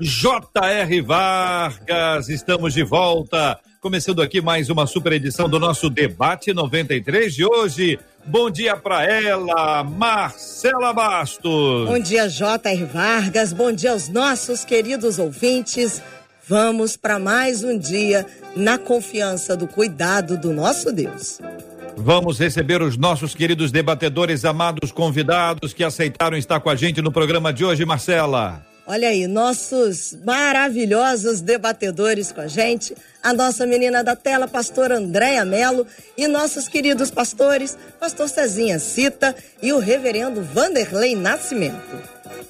J.R. Vargas. Estamos de volta. Começando aqui mais uma super edição do nosso Debate 93 de hoje. Bom dia para ela, Marcela Bastos. Bom dia, J.R. Vargas. Bom dia aos nossos queridos ouvintes. Vamos para mais um dia na confiança do cuidado do nosso Deus. Vamos receber os nossos queridos debatedores, amados convidados que aceitaram estar com a gente no programa de hoje, Marcela. Olha aí, nossos maravilhosos debatedores com a gente, a nossa menina da tela, pastor Andréa Melo, e nossos queridos pastores, pastor Cezinha Cita e o reverendo Vanderlei Nascimento.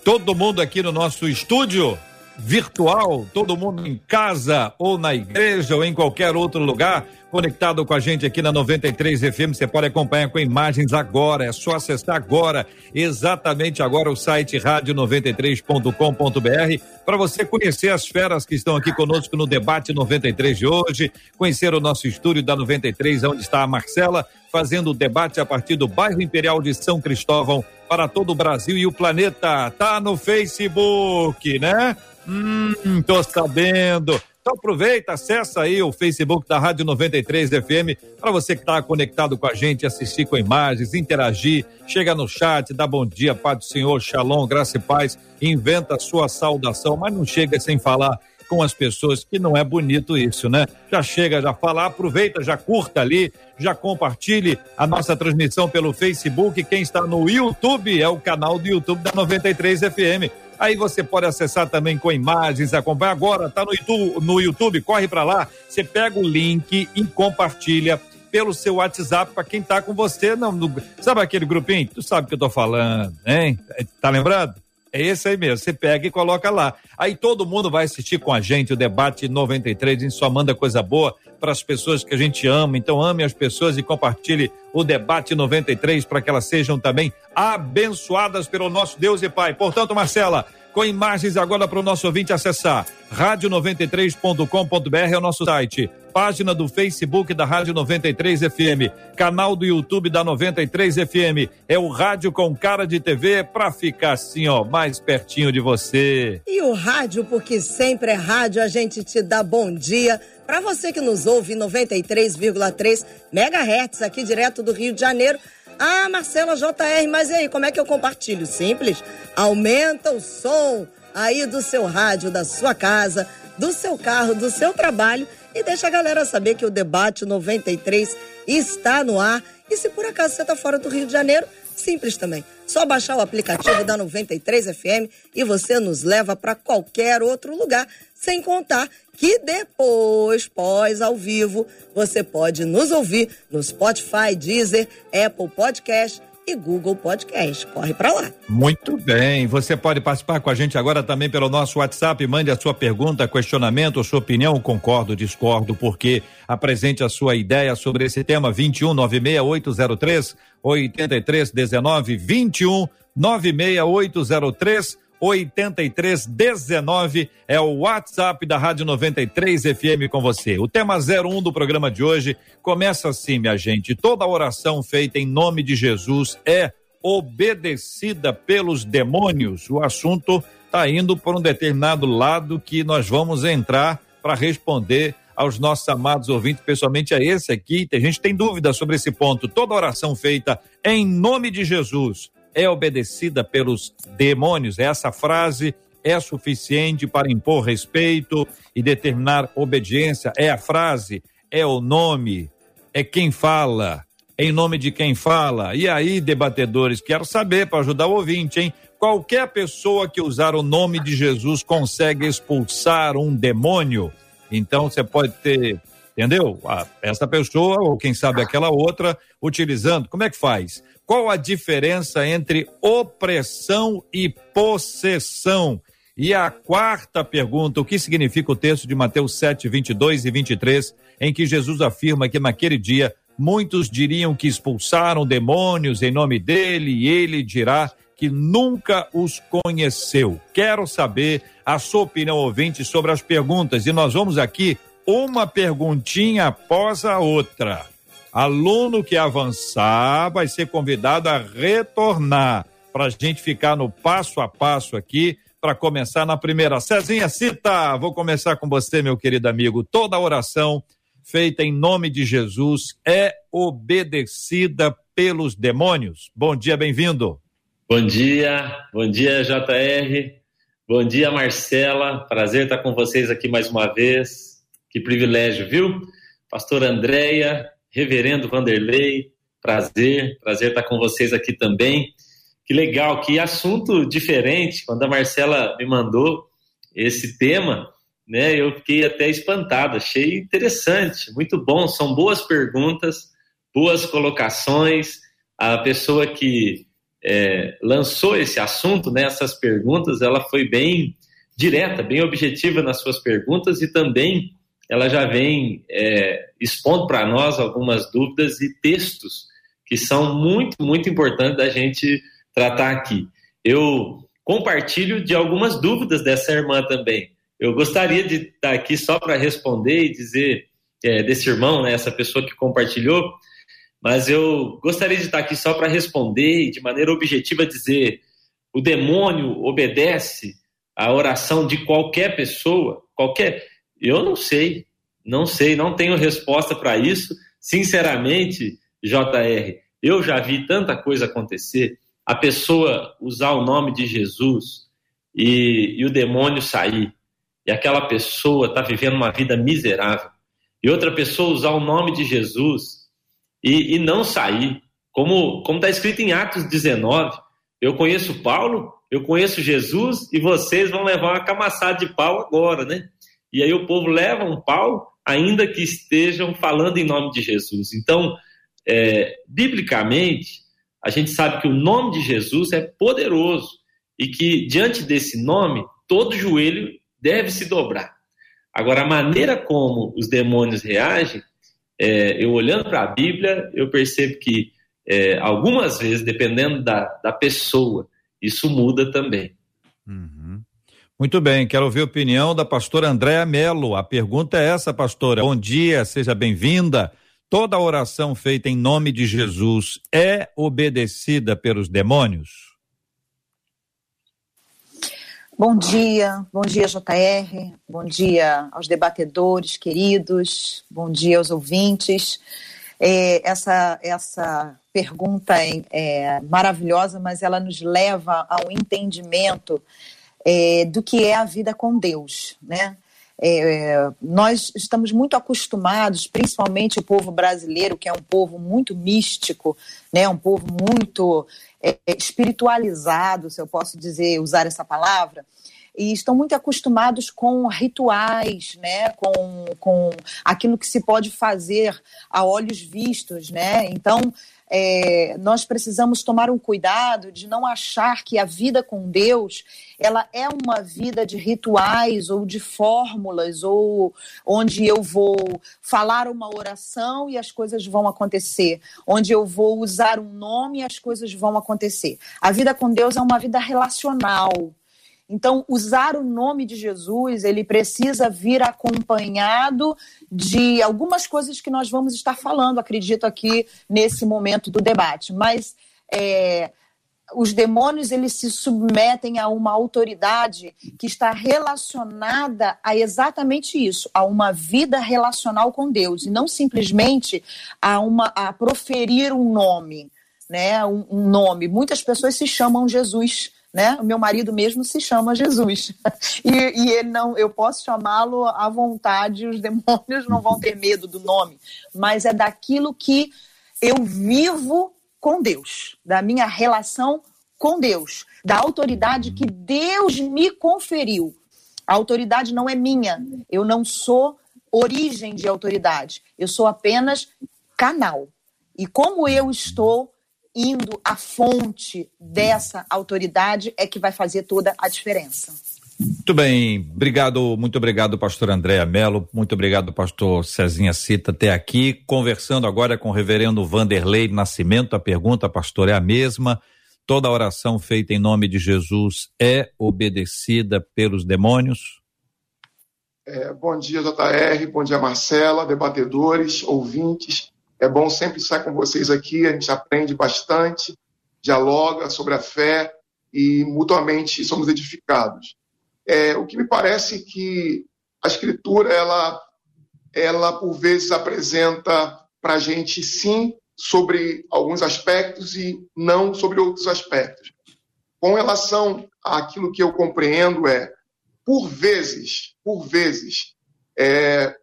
Todo mundo aqui no nosso estúdio virtual, todo mundo em casa ou na igreja ou em qualquer outro lugar, conectado com a gente aqui na 93 FM. Você pode acompanhar com imagens agora. É só acessar agora, exatamente agora, o site rádio93.com.br para você conhecer as feras que estão aqui conosco no debate 93 de hoje, conhecer o nosso estúdio da 93, onde está a Marcela, fazendo o debate a partir do bairro Imperial de São Cristóvão para todo o Brasil e o planeta. Tá no Facebook, né? Hum, tô sabendo. Então aproveita, acessa aí o Facebook da Rádio 93 FM para você que está conectado com a gente, assistir com imagens, interagir, chega no chat, dá bom dia, Pai do Senhor, Shalom, graça e paz, inventa a sua saudação, mas não chega sem falar com as pessoas, que não é bonito isso, né? Já chega, já fala, aproveita, já curta ali, já compartilhe a nossa transmissão pelo Facebook. Quem está no YouTube é o canal do YouTube da 93 FM. Aí você pode acessar também com imagens, acompanhar agora, tá no YouTube, no YouTube corre para lá, você pega o link e compartilha pelo seu WhatsApp para quem tá com você, não, no, sabe aquele grupinho? Tu sabe o que eu tô falando, hein? Tá lembrado? É esse aí mesmo. Você pega e coloca lá. Aí todo mundo vai assistir com a gente o debate 93. A gente só manda coisa boa para as pessoas que a gente ama. Então ame as pessoas e compartilhe o debate 93 para que elas sejam também abençoadas pelo nosso Deus e Pai. Portanto, Marcela, com imagens agora para o nosso ouvinte acessar. Rádio93.com.br é o nosso site. Página do Facebook da Rádio 93 FM. Canal do YouTube da 93 FM. É o rádio com cara de TV para ficar assim, ó, mais pertinho de você. E o rádio, porque sempre é rádio, a gente te dá bom dia. Para você que nos ouve 93,3 MHz aqui direto do Rio de Janeiro ah, Marcela JR, mas e aí, como é que eu compartilho? Simples. Aumenta o som aí do seu rádio, da sua casa, do seu carro, do seu trabalho e deixa a galera saber que o debate 93 está no ar. E se por acaso você está fora do Rio de Janeiro, simples também. Só baixar o aplicativo da 93 FM e você nos leva para qualquer outro lugar, sem contar que depois, pós ao vivo, você pode nos ouvir no Spotify, Deezer, Apple Podcast e Google Podcast. Corre para lá. Muito bem. Você pode participar com a gente agora também pelo nosso WhatsApp. Mande a sua pergunta, questionamento, sua opinião. Concordo, discordo, porque apresente a sua ideia sobre esse tema. 21 96803 8319 21 96803 8319 é o WhatsApp da Rádio 93 FM com você. O tema 01 do programa de hoje começa assim, minha gente. Toda oração feita em nome de Jesus é obedecida pelos demônios. O assunto está indo por um determinado lado que nós vamos entrar para responder aos nossos amados ouvintes, pessoalmente a esse aqui. Tem gente tem dúvida sobre esse ponto. Toda oração feita em nome de Jesus é obedecida pelos demônios. Essa frase é suficiente para impor respeito e determinar obediência. É a frase, é o nome, é quem fala, em nome de quem fala. E aí, debatedores, quero saber para ajudar o ouvinte, hein? Qualquer pessoa que usar o nome de Jesus consegue expulsar um demônio. Então você pode ter, entendeu? Essa pessoa, ou quem sabe aquela outra, utilizando. Como é que faz? Qual a diferença entre opressão e possessão? E a quarta pergunta, o que significa o texto de Mateus 7, 22 e 23, em que Jesus afirma que naquele dia muitos diriam que expulsaram demônios em nome dele e ele dirá que nunca os conheceu. Quero saber a sua opinião, ouvinte, sobre as perguntas e nós vamos aqui uma perguntinha após a outra. Aluno que avançar vai ser convidado a retornar para a gente ficar no passo a passo aqui para começar na primeira. Cezinha, cita, vou começar com você, meu querido amigo. Toda oração feita em nome de Jesus é obedecida pelos demônios. Bom dia, bem-vindo. Bom dia, bom dia, JR. Bom dia, Marcela. Prazer estar com vocês aqui mais uma vez. Que privilégio, viu? Pastor Andréia, Reverendo Vanderlei, prazer, prazer estar com vocês aqui também. Que legal, que assunto diferente. Quando a Marcela me mandou esse tema, né, eu fiquei até espantado, achei interessante, muito bom. São boas perguntas, boas colocações. A pessoa que é, lançou esse assunto, né, essas perguntas, ela foi bem direta, bem objetiva nas suas perguntas e também ela já vem é, expondo para nós algumas dúvidas e textos que são muito, muito importantes da gente tratar aqui. Eu compartilho de algumas dúvidas dessa irmã também. Eu gostaria de estar aqui só para responder e dizer é, desse irmão, né, essa pessoa que compartilhou, mas eu gostaria de estar aqui só para responder e de maneira objetiva dizer: o demônio obedece à oração de qualquer pessoa, qualquer. Eu não sei, não sei, não tenho resposta para isso. Sinceramente, JR, eu já vi tanta coisa acontecer. A pessoa usar o nome de Jesus e, e o demônio sair, e aquela pessoa está vivendo uma vida miserável, e outra pessoa usar o nome de Jesus e, e não sair, como está escrito em Atos 19, eu conheço Paulo, eu conheço Jesus, e vocês vão levar uma camaçada de pau agora, né? E aí o povo leva um pau, ainda que estejam falando em nome de Jesus. Então, é, biblicamente, a gente sabe que o nome de Jesus é poderoso e que diante desse nome, todo joelho deve se dobrar. Agora, a maneira como os demônios reagem, é, eu olhando para a Bíblia, eu percebo que é, algumas vezes, dependendo da, da pessoa, isso muda também. Uhum. Muito bem, quero ouvir a opinião da pastora Andréa Melo. A pergunta é essa, pastora. Bom dia, seja bem-vinda. Toda oração feita em nome de Jesus é obedecida pelos demônios? Bom dia, bom dia JR, bom dia aos debatedores queridos, bom dia aos ouvintes. É, essa, essa pergunta é, é, maravilhosa, mas ela nos leva ao entendimento é, do que é a vida com Deus, né? É, nós estamos muito acostumados, principalmente o povo brasileiro, que é um povo muito místico, né, um povo muito é, espiritualizado, se eu posso dizer, usar essa palavra, e estão muito acostumados com rituais, né, com, com aquilo que se pode fazer a olhos vistos, né? Então, é, nós precisamos tomar um cuidado de não achar que a vida com Deus ela é uma vida de rituais ou de fórmulas ou onde eu vou falar uma oração e as coisas vão acontecer, onde eu vou usar um nome e as coisas vão acontecer. A vida com Deus é uma vida relacional. Então, usar o nome de Jesus, ele precisa vir acompanhado de algumas coisas que nós vamos estar falando, acredito, aqui nesse momento do debate. Mas é, os demônios, eles se submetem a uma autoridade que está relacionada a exatamente isso, a uma vida relacional com Deus, e não simplesmente a, uma, a proferir um nome, né? um, um nome. Muitas pessoas se chamam Jesus, né? O meu marido mesmo se chama Jesus. E, e ele não, eu posso chamá-lo à vontade, os demônios não vão ter medo do nome, mas é daquilo que eu vivo com Deus, da minha relação com Deus, da autoridade que Deus me conferiu. A autoridade não é minha, eu não sou origem de autoridade, eu sou apenas canal. E como eu estou indo à fonte dessa autoridade é que vai fazer toda a diferença. Muito bem, obrigado, muito obrigado, pastor Andréa Melo, muito obrigado, pastor Cezinha Cita, até aqui, conversando agora com o reverendo Vanderlei Nascimento, a pergunta, pastor, é a mesma, toda oração feita em nome de Jesus é obedecida pelos demônios? É, bom dia, JR, bom dia, Marcela, debatedores, ouvintes, é bom sempre estar com vocês aqui, a gente aprende bastante, dialoga sobre a fé e mutuamente somos edificados. É, o que me parece que a escritura, ela, ela por vezes apresenta para a gente sim sobre alguns aspectos e não sobre outros aspectos. Com relação àquilo que eu compreendo é, por vezes, por vezes, é,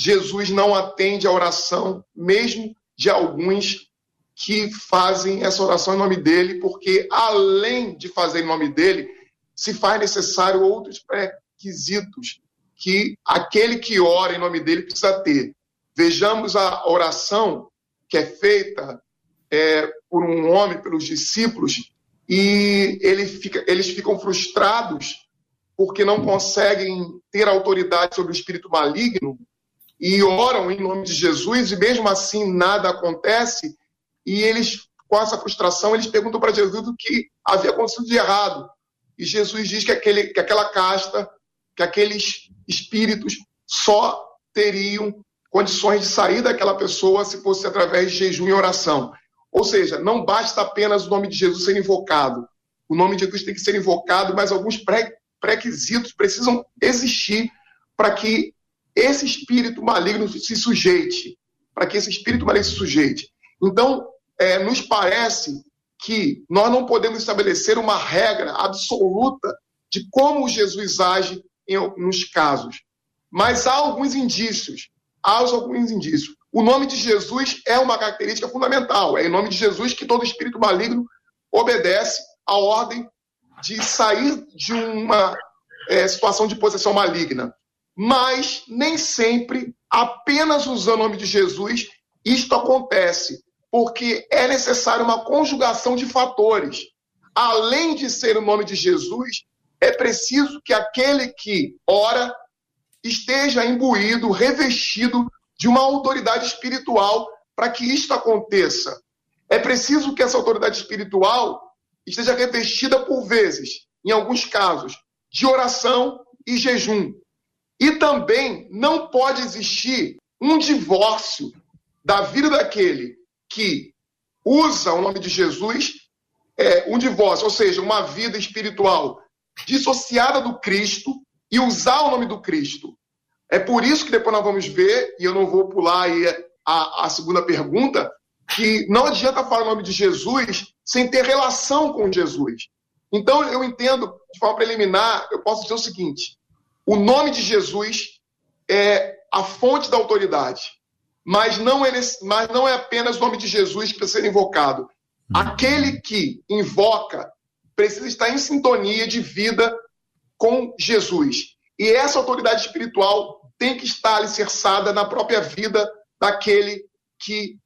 Jesus não atende a oração, mesmo de alguns que fazem essa oração em nome dele, porque além de fazer em nome dele, se faz necessário outros pré-requisitos que aquele que ora em nome dele precisa ter. Vejamos a oração que é feita é, por um homem, pelos discípulos, e ele fica, eles ficam frustrados porque não conseguem ter autoridade sobre o espírito maligno e oram em nome de Jesus e mesmo assim nada acontece e eles com essa frustração eles perguntam para Jesus o que havia acontecido de errado e Jesus diz que, aquele, que aquela casta, que aqueles espíritos só teriam condições de sair daquela pessoa se fosse através de jejum e oração. Ou seja, não basta apenas o nome de Jesus ser invocado. O nome de Jesus tem que ser invocado, mas alguns pré-requisitos precisam existir para que esse espírito maligno se sujeite, para que esse espírito maligno se sujeite. Então, é, nos parece que nós não podemos estabelecer uma regra absoluta de como Jesus age em alguns casos. Mas há alguns indícios. Há alguns indícios. O nome de Jesus é uma característica fundamental. É em nome de Jesus que todo espírito maligno obedece à ordem de sair de uma é, situação de possessão maligna. Mas nem sempre, apenas usando o nome de Jesus, isto acontece porque é necessária uma conjugação de fatores. Além de ser o nome de Jesus, é preciso que aquele que ora esteja imbuído, revestido de uma autoridade espiritual para que isto aconteça. É preciso que essa autoridade espiritual esteja revestida por vezes, em alguns casos, de oração e jejum. E também não pode existir um divórcio da vida daquele que usa o nome de Jesus é, um divórcio, ou seja, uma vida espiritual dissociada do Cristo e usar o nome do Cristo. É por isso que depois nós vamos ver, e eu não vou pular aí a, a segunda pergunta, que não adianta falar o nome de Jesus sem ter relação com Jesus. Então, eu entendo, de forma preliminar, eu posso dizer o seguinte: o nome de Jesus é a fonte da autoridade mas não, é, mas não é apenas o nome de Jesus que precisa ser invocado. Uhum. Aquele que invoca precisa estar em sintonia de vida com Jesus. E essa autoridade espiritual tem que estar alicerçada na própria vida daquele que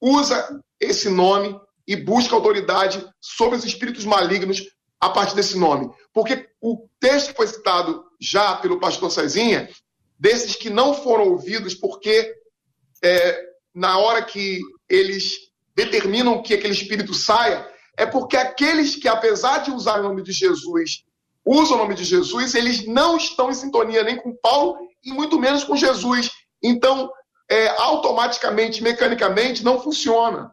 usa esse nome e busca autoridade sobre os espíritos malignos a partir desse nome. Porque o texto que foi citado já pelo pastor Cezinha, desses que não foram ouvidos porque é, na hora que eles determinam que aquele espírito saia, é porque aqueles que, apesar de usar o nome de Jesus, usam o nome de Jesus, eles não estão em sintonia nem com Paulo e muito menos com Jesus. Então, é, automaticamente, mecanicamente, não funciona.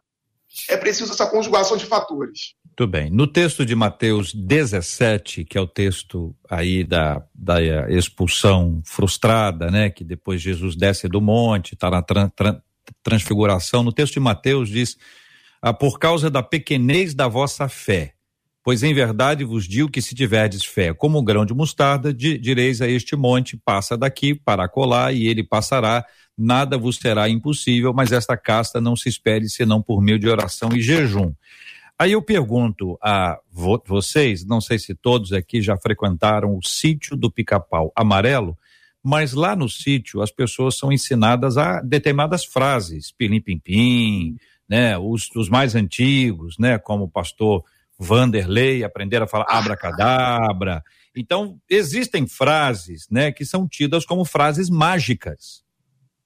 É preciso essa conjugação de fatores. Muito bem. No texto de Mateus 17, que é o texto aí da, da expulsão frustrada, né? Que depois Jesus desce do monte, está na tran, tran, transfiguração. No texto de Mateus diz: ah, Por causa da pequenez da vossa fé, pois em verdade vos digo que se tiverdes fé como o grão de mostarda, di, direis a este monte: passa daqui para colar, e ele passará nada vos será impossível, mas esta casta não se espere senão por meio de oração e jejum. Aí eu pergunto a vo vocês, não sei se todos aqui já frequentaram o sítio do pica-pau amarelo, mas lá no sítio as pessoas são ensinadas a determinadas frases, pilim pim pim, né, os, os mais antigos, né, como o pastor Vanderlei, aprenderam a falar abracadabra. Então, existem frases, né, que são tidas como frases mágicas.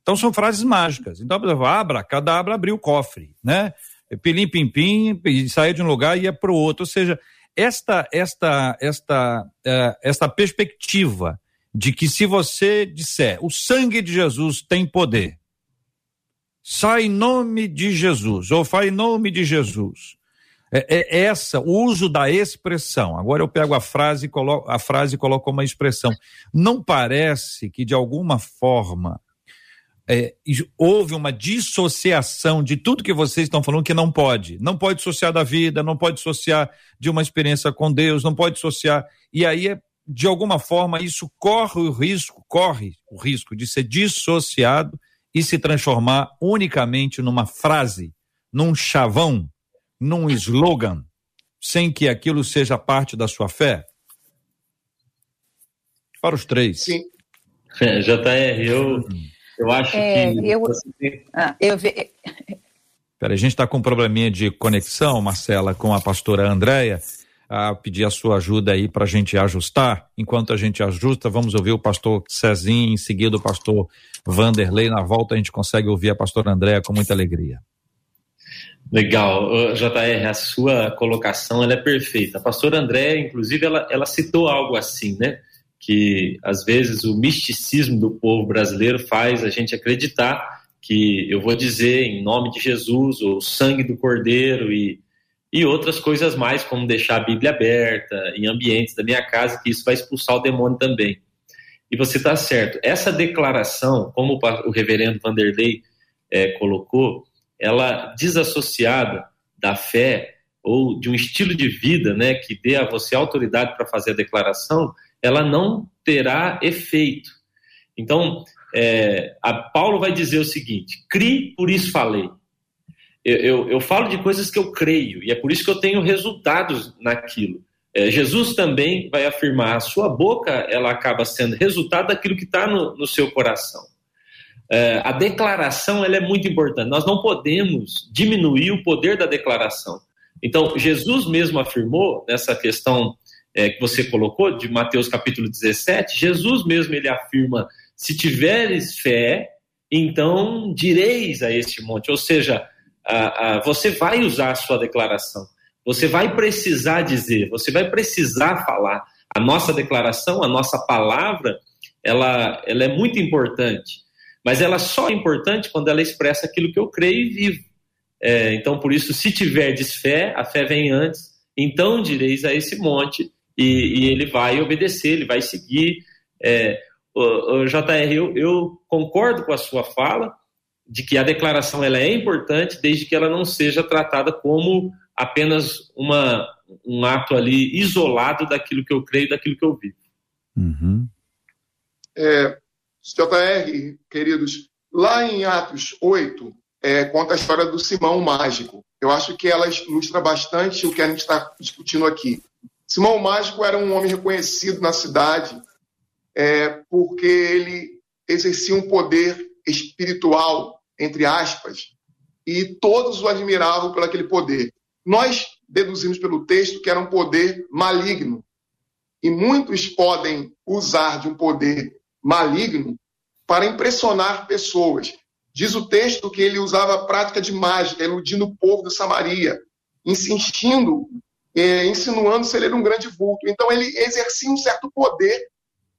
Então, são frases mágicas. Então, por exemplo, abracadabra abriu o cofre, né? Pilim, pim, pim, saía de um lugar e ia para o outro. Ou seja, esta, esta, esta, uh, esta perspectiva de que se você disser o sangue de Jesus tem poder, sai em nome de Jesus, ou faz em nome de Jesus. É, é, essa, o uso da expressão. Agora eu pego a frase coloco, a frase e coloco uma expressão. Não parece que de alguma forma é, houve uma dissociação de tudo que vocês estão falando que não pode. Não pode dissociar da vida, não pode dissociar de uma experiência com Deus, não pode dissociar. E aí, de alguma forma, isso corre o risco, corre o risco de ser dissociado e se transformar unicamente numa frase, num chavão, num slogan, sem que aquilo seja parte da sua fé? Para os três. Sim. É, JR, eu, eu acho é, que. Eu, ah, eu ve... Pera, a gente está com um probleminha de conexão, Marcela, com a pastora Andréia. A pedir a sua ajuda aí para a gente ajustar. Enquanto a gente ajusta, vamos ouvir o pastor Cezinho, em seguida o pastor Vanderlei. Na volta a gente consegue ouvir a pastora Andréia com muita alegria. Legal, JR, a sua colocação ela é perfeita. A pastora André, inclusive, ela, ela citou algo assim, né? Que às vezes o misticismo do povo brasileiro faz a gente acreditar que eu vou dizer em nome de Jesus, o sangue do Cordeiro e, e outras coisas mais, como deixar a Bíblia aberta em ambientes da minha casa, que isso vai expulsar o demônio também. E você está certo. Essa declaração, como o reverendo Vanderlei é, colocou, ela desassociada da fé ou de um estilo de vida, né, que dê a você autoridade para fazer a declaração, ela não terá efeito. Então, é, Paulo vai dizer o seguinte: crie, por isso falei. Eu, eu, eu, falo de coisas que eu creio e é por isso que eu tenho resultados naquilo. É, Jesus também vai afirmar: a sua boca ela acaba sendo resultado daquilo que está no, no seu coração. É, a declaração ela é muito importante. Nós não podemos diminuir o poder da declaração. Então, Jesus mesmo afirmou nessa questão é, que você colocou, de Mateus capítulo 17, Jesus mesmo ele afirma: se tiveres fé, então direis a este monte. Ou seja, a, a, você vai usar a sua declaração, você vai precisar dizer, você vai precisar falar. A nossa declaração, a nossa palavra, ela, ela é muito importante mas ela só é importante quando ela expressa aquilo que eu creio e vivo. É, então, por isso, se tiverdes fé, a fé vem antes, então direis a esse monte, e, e ele vai obedecer, ele vai seguir. É, o, o JR, eu, eu, concordo com a sua fala de que a declaração ela é importante desde que ela não seja tratada como apenas uma, um ato ali isolado daquilo que eu creio, daquilo que eu vivo. Uhum. É, JR, queridos, lá em Atos 8, é, conta a história do Simão Mágico. Eu acho que ela ilustra bastante o que a gente está discutindo aqui. Simão Mágico era um homem reconhecido na cidade é, porque ele exercia um poder espiritual, entre aspas, e todos o admiravam por aquele poder. Nós deduzimos pelo texto que era um poder maligno. E muitos podem usar de um poder maligno para impressionar pessoas. Diz o texto que ele usava a prática de mágica, iludindo o povo de Samaria, insistindo, é, insinuando se ele era um grande vulto. Então ele exercia um certo poder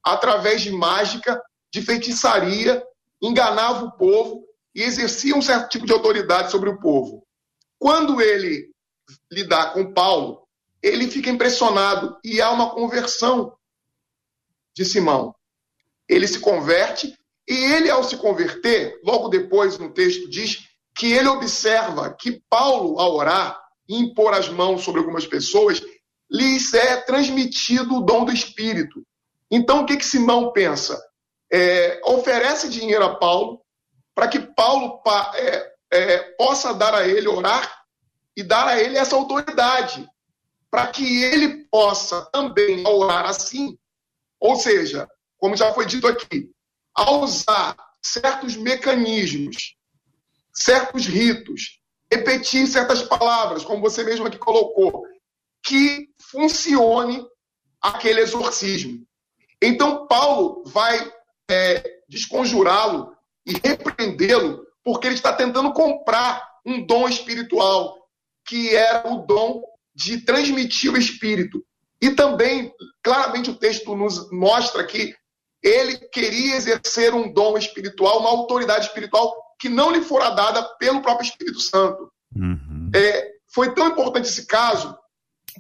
através de mágica, de feitiçaria, enganava o povo e exercia um certo tipo de autoridade sobre o povo. Quando ele lidar com Paulo, ele fica impressionado e há uma conversão de Simão ele se converte e ele, ao se converter, logo depois no texto diz que ele observa que Paulo, ao orar impor as mãos sobre algumas pessoas, lhes é transmitido o dom do Espírito. Então, o que, que Simão pensa? É, oferece dinheiro a Paulo para que Paulo é, é, possa dar a ele, orar e dar a ele essa autoridade, para que ele possa também orar assim, ou seja, como já foi dito aqui, ao usar certos mecanismos, certos ritos, repetir certas palavras, como você mesmo aqui colocou, que funcione aquele exorcismo. Então, Paulo vai é, desconjurá-lo e repreendê-lo porque ele está tentando comprar um dom espiritual, que era o dom de transmitir o espírito. E também, claramente, o texto nos mostra que ele queria exercer um dom espiritual, uma autoridade espiritual que não lhe fora dada pelo próprio Espírito Santo. Uhum. É, foi tão importante esse caso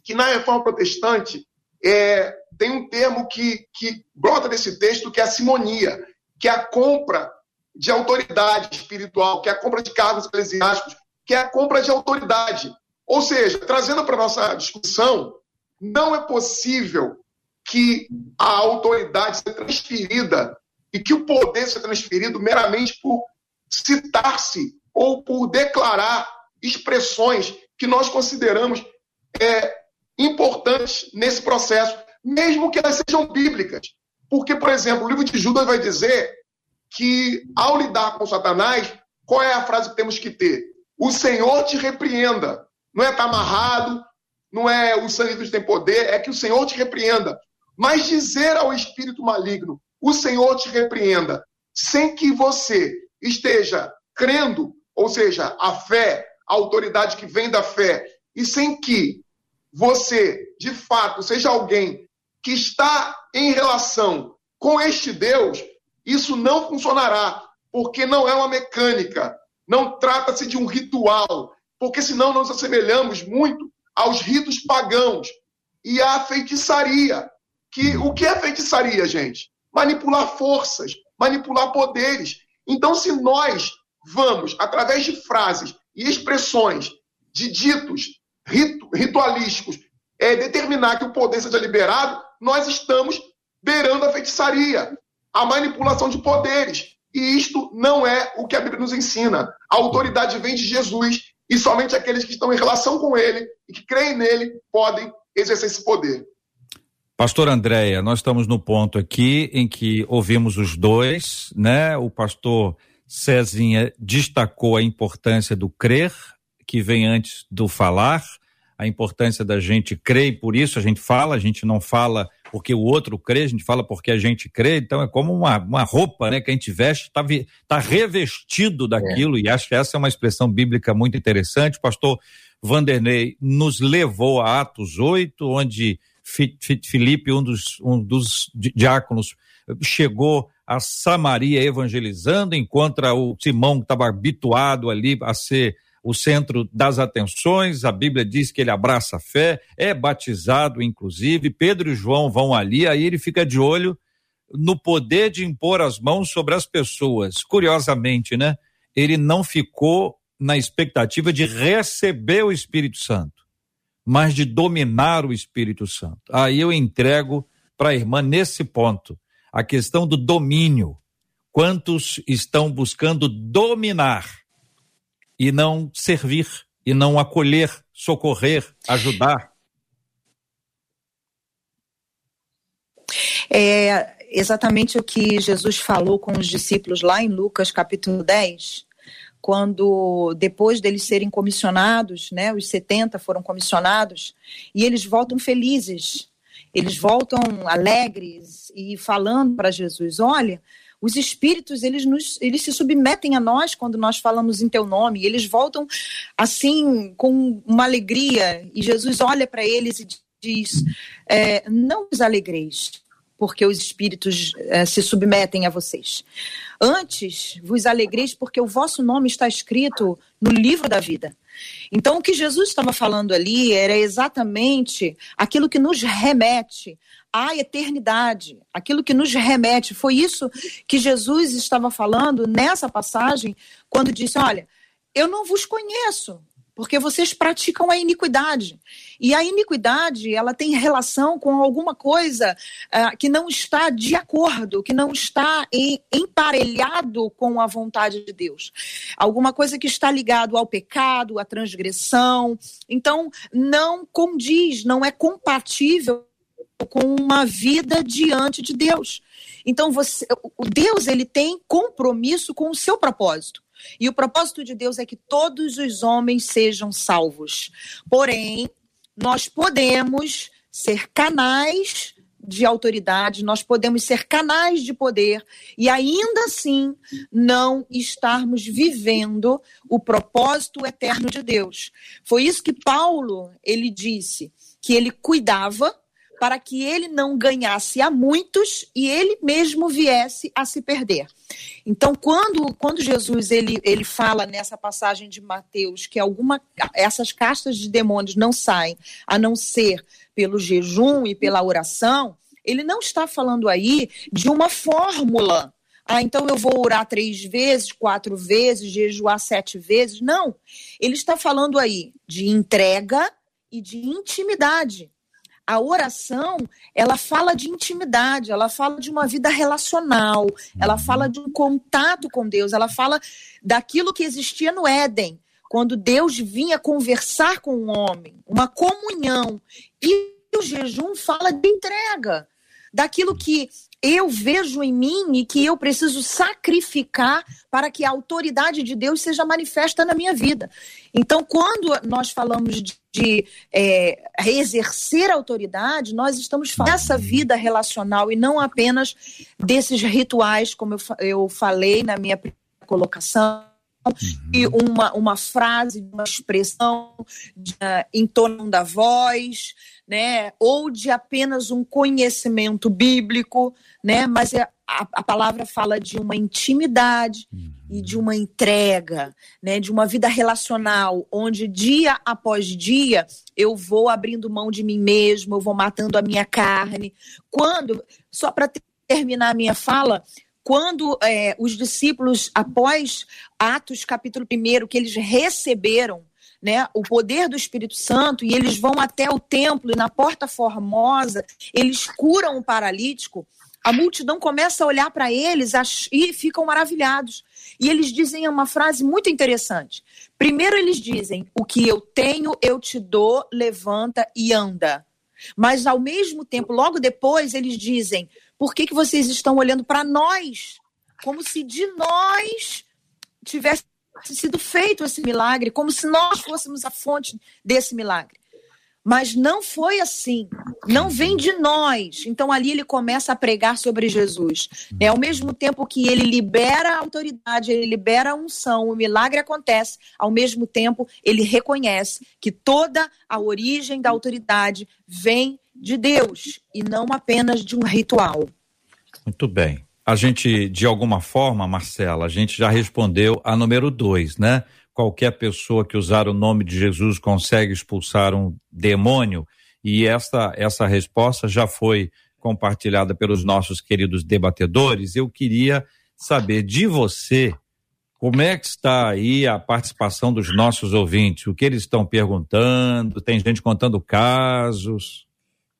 que na reforma protestante é, tem um termo que, que brota desse texto que é a simonia, que é a compra de autoridade espiritual, que é a compra de cargos eclesiásticos, que é a compra de autoridade. Ou seja, trazendo para nossa discussão, não é possível que a autoridade seja transferida e que o poder seja transferido meramente por citar-se ou por declarar expressões que nós consideramos é, importantes nesse processo, mesmo que elas sejam bíblicas. Porque, por exemplo, o livro de Judas vai dizer que, ao lidar com Satanás, qual é a frase que temos que ter? O Senhor te repreenda. Não é estar tá amarrado, não é o sangue de tem poder, é que o Senhor te repreenda. Mas dizer ao espírito maligno, o Senhor te repreenda, sem que você esteja crendo, ou seja, a fé, a autoridade que vem da fé, e sem que você, de fato, seja alguém que está em relação com este Deus, isso não funcionará, porque não é uma mecânica, não trata-se de um ritual, porque senão nós assemelhamos muito aos ritos pagãos e à feitiçaria. Que o que é feitiçaria, gente? Manipular forças, manipular poderes. Então, se nós vamos, através de frases e expressões, de ditos ritu, ritualísticos, é, determinar que o poder seja liberado, nós estamos beirando a feitiçaria, a manipulação de poderes. E isto não é o que a Bíblia nos ensina. A autoridade vem de Jesus e somente aqueles que estão em relação com ele e que creem nele podem exercer esse poder. Pastor Andréia, nós estamos no ponto aqui em que ouvimos os dois, né? O pastor Cezinha destacou a importância do crer, que vem antes do falar, a importância da gente crer e por isso a gente fala, a gente não fala porque o outro crê, a gente fala porque a gente crê, então é como uma, uma roupa né, que a gente veste, está tá revestido daquilo, é. e acho que essa é uma expressão bíblica muito interessante. O pastor Vanderlei nos levou a Atos 8, onde Filipe, um dos, um dos diáconos, chegou a Samaria evangelizando, encontra o Simão que estava habituado ali a ser o centro das atenções. A Bíblia diz que ele abraça a fé, é batizado, inclusive. Pedro e João vão ali, aí ele fica de olho no poder de impor as mãos sobre as pessoas. Curiosamente, né? Ele não ficou na expectativa de receber o Espírito Santo, mas de dominar o Espírito Santo. Aí eu entrego para a irmã nesse ponto a questão do domínio. Quantos estão buscando dominar e não servir, e não acolher, socorrer, ajudar. É exatamente o que Jesus falou com os discípulos lá em Lucas capítulo 10, quando depois deles serem comissionados, né, os 70 foram comissionados, e eles voltam felizes, eles voltam alegres e falando para Jesus: olha, os espíritos, eles, nos, eles se submetem a nós quando nós falamos em teu nome. Eles voltam assim, com uma alegria. E Jesus olha para eles e diz: é, Não os alegreis, porque os espíritos é, se submetem a vocês. Antes, vos alegreis, porque o vosso nome está escrito no livro da vida. Então, o que Jesus estava falando ali era exatamente aquilo que nos remete à eternidade, aquilo que nos remete. Foi isso que Jesus estava falando nessa passagem, quando disse: Olha, eu não vos conheço, porque vocês praticam a iniquidade. E a iniquidade, ela tem relação com alguma coisa uh, que não está de acordo, que não está em, emparelhado com a vontade de Deus. Alguma coisa que está ligado ao pecado, à transgressão. Então, não condiz, não é compatível com uma vida diante de Deus. Então, você, o Deus ele tem compromisso com o seu propósito. E o propósito de Deus é que todos os homens sejam salvos. Porém, nós podemos ser canais de autoridade, nós podemos ser canais de poder e ainda assim não estarmos vivendo o propósito eterno de Deus. Foi isso que Paulo, ele disse, que ele cuidava para que ele não ganhasse a muitos e ele mesmo viesse a se perder. Então, quando, quando Jesus ele, ele fala nessa passagem de Mateus que alguma essas castas de demônios não saem a não ser pelo jejum e pela oração, ele não está falando aí de uma fórmula. Ah, então eu vou orar três vezes, quatro vezes, jejuar sete vezes. Não. Ele está falando aí de entrega e de intimidade a oração, ela fala de intimidade, ela fala de uma vida relacional, ela uhum. fala de um contato com Deus, ela fala daquilo que existia no Éden, quando Deus vinha conversar com o homem, uma comunhão. E o jejum fala de entrega, daquilo que eu vejo em mim e que eu preciso sacrificar para que a autoridade de Deus seja manifesta na minha vida. Então, quando nós falamos de, de é, exercer autoridade, nós estamos falando dessa vida relacional e não apenas desses rituais, como eu, eu falei na minha colocação. E uma, uma frase, uma expressão de, uh, em torno da voz, né? ou de apenas um conhecimento bíblico, né? Mas é, a, a palavra fala de uma intimidade uhum. e de uma entrega, né? De uma vida relacional, onde dia após dia eu vou abrindo mão de mim mesmo, eu vou matando a minha carne. Quando, só para terminar a minha fala, quando é, os discípulos, após Atos capítulo 1, que eles receberam né, o poder do Espírito Santo e eles vão até o templo e na porta formosa, eles curam o paralítico, a multidão começa a olhar para eles e ficam maravilhados. E eles dizem uma frase muito interessante. Primeiro, eles dizem: O que eu tenho, eu te dou, levanta e anda. Mas, ao mesmo tempo, logo depois, eles dizem: Por que, que vocês estão olhando para nós? Como se de nós tivesse sido feito esse milagre, como se nós fôssemos a fonte desse milagre. Mas não foi assim. Não vem de nós. Então ali ele começa a pregar sobre Jesus. É ao mesmo tempo que ele libera a autoridade, ele libera a unção, o milagre acontece. Ao mesmo tempo ele reconhece que toda a origem da autoridade vem de Deus e não apenas de um ritual. Muito bem. A gente, de alguma forma, Marcela, a gente já respondeu a número dois, né? qualquer pessoa que usar o nome de Jesus consegue expulsar um demônio? E essa, essa resposta já foi compartilhada pelos nossos queridos debatedores. Eu queria saber de você como é que está aí a participação dos nossos ouvintes? O que eles estão perguntando? Tem gente contando casos?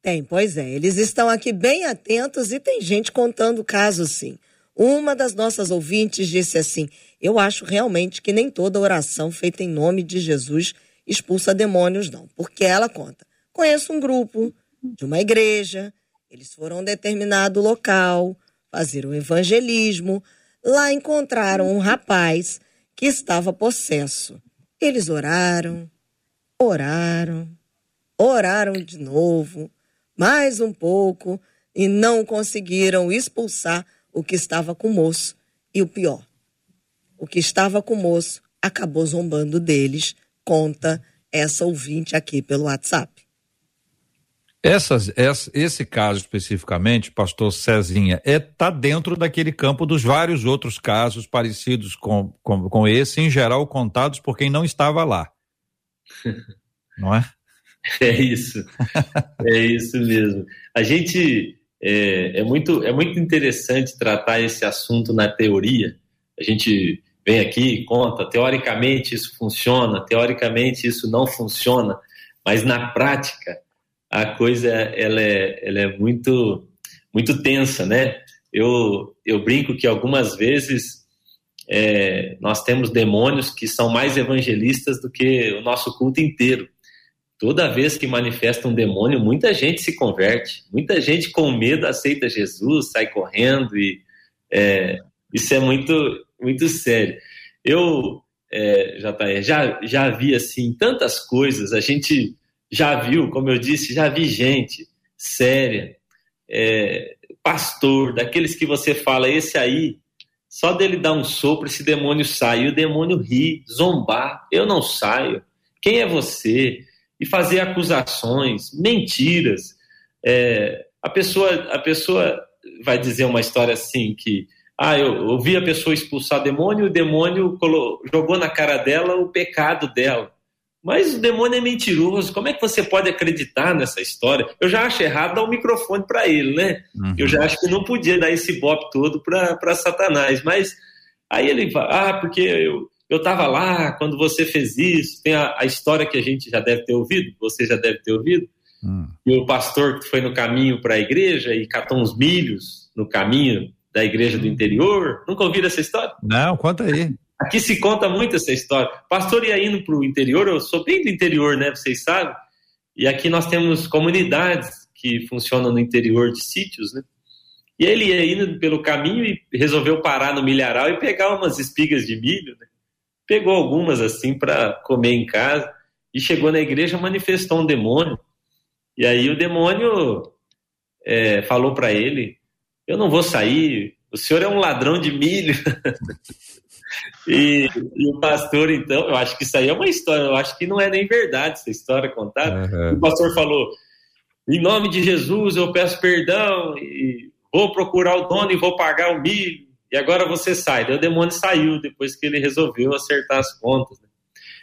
Tem, pois é. Eles estão aqui bem atentos e tem gente contando casos, sim. Uma das nossas ouvintes disse assim: Eu acho realmente que nem toda oração feita em nome de Jesus expulsa demônios, não. Porque ela conta: Conheço um grupo de uma igreja, eles foram a um determinado local, fazer evangelismo. Lá encontraram um rapaz que estava possesso. Eles oraram, oraram, oraram de novo, mais um pouco, e não conseguiram expulsar o que estava com o moço e o pior. O que estava com o moço acabou zombando deles, conta essa ouvinte aqui pelo WhatsApp. Essas, essa, esse caso especificamente, pastor Cezinha, é tá dentro daquele campo dos vários outros casos parecidos com, com, com esse, em geral contados por quem não estava lá. não é? É isso. é isso mesmo. A gente é, é, muito, é muito interessante tratar esse assunto na teoria. A gente vem aqui conta, teoricamente isso funciona, teoricamente isso não funciona, mas na prática a coisa ela é, ela é muito, muito tensa, né? Eu, eu brinco que algumas vezes é, nós temos demônios que são mais evangelistas do que o nosso culto inteiro toda vez que manifesta um demônio, muita gente se converte, muita gente com medo aceita Jesus, sai correndo e é, isso é muito muito sério. Eu é, já já já vi assim tantas coisas. A gente já viu, como eu disse, já vi gente séria, é, pastor, daqueles que você fala, esse aí, só dele dar um sopro, esse demônio sai, e o demônio ri, zombar, eu não saio, quem é você? E fazer acusações, mentiras. É, a pessoa, a pessoa vai dizer uma história assim que ah, eu, eu vi a pessoa expulsar demônio, o demônio jogou na cara dela o pecado dela. Mas o demônio é mentiroso. Como é que você pode acreditar nessa história? Eu já acho errado dar o um microfone para ele, né? Uhum. Eu já acho que não podia dar esse bope todo para Satanás. Mas aí ele fala: ah, porque eu eu estava lá quando você fez isso. Tem a, a, história que a gente já deve ter ouvido, você já deve ter ouvido. Hum. E o pastor que foi no caminho para a igreja e catou uns milhos no caminho da igreja do interior. Nunca ouviram essa história? Não, conta aí. Aqui se conta muito essa história. Pastor ia indo para o interior, eu sou bem do interior, né? Vocês sabem. E aqui nós temos comunidades que funcionam no interior de sítios, né? E ele ia indo pelo caminho e resolveu parar no milharal e pegar umas espigas de milho, né? Pegou algumas assim para comer em casa e chegou na igreja manifestou um demônio. E aí o demônio é, falou para ele: eu não vou sair, o senhor é um ladrão de milho. e, e, o pastor, então, eu acho que isso aí é uma história, eu acho que não é nem verdade essa história contada. Uhum. O pastor falou: em nome de Jesus eu peço perdão e vou procurar o dono e vou pagar o milho. E agora você sai. Daí o demônio saiu depois que ele resolveu acertar as contas. Né?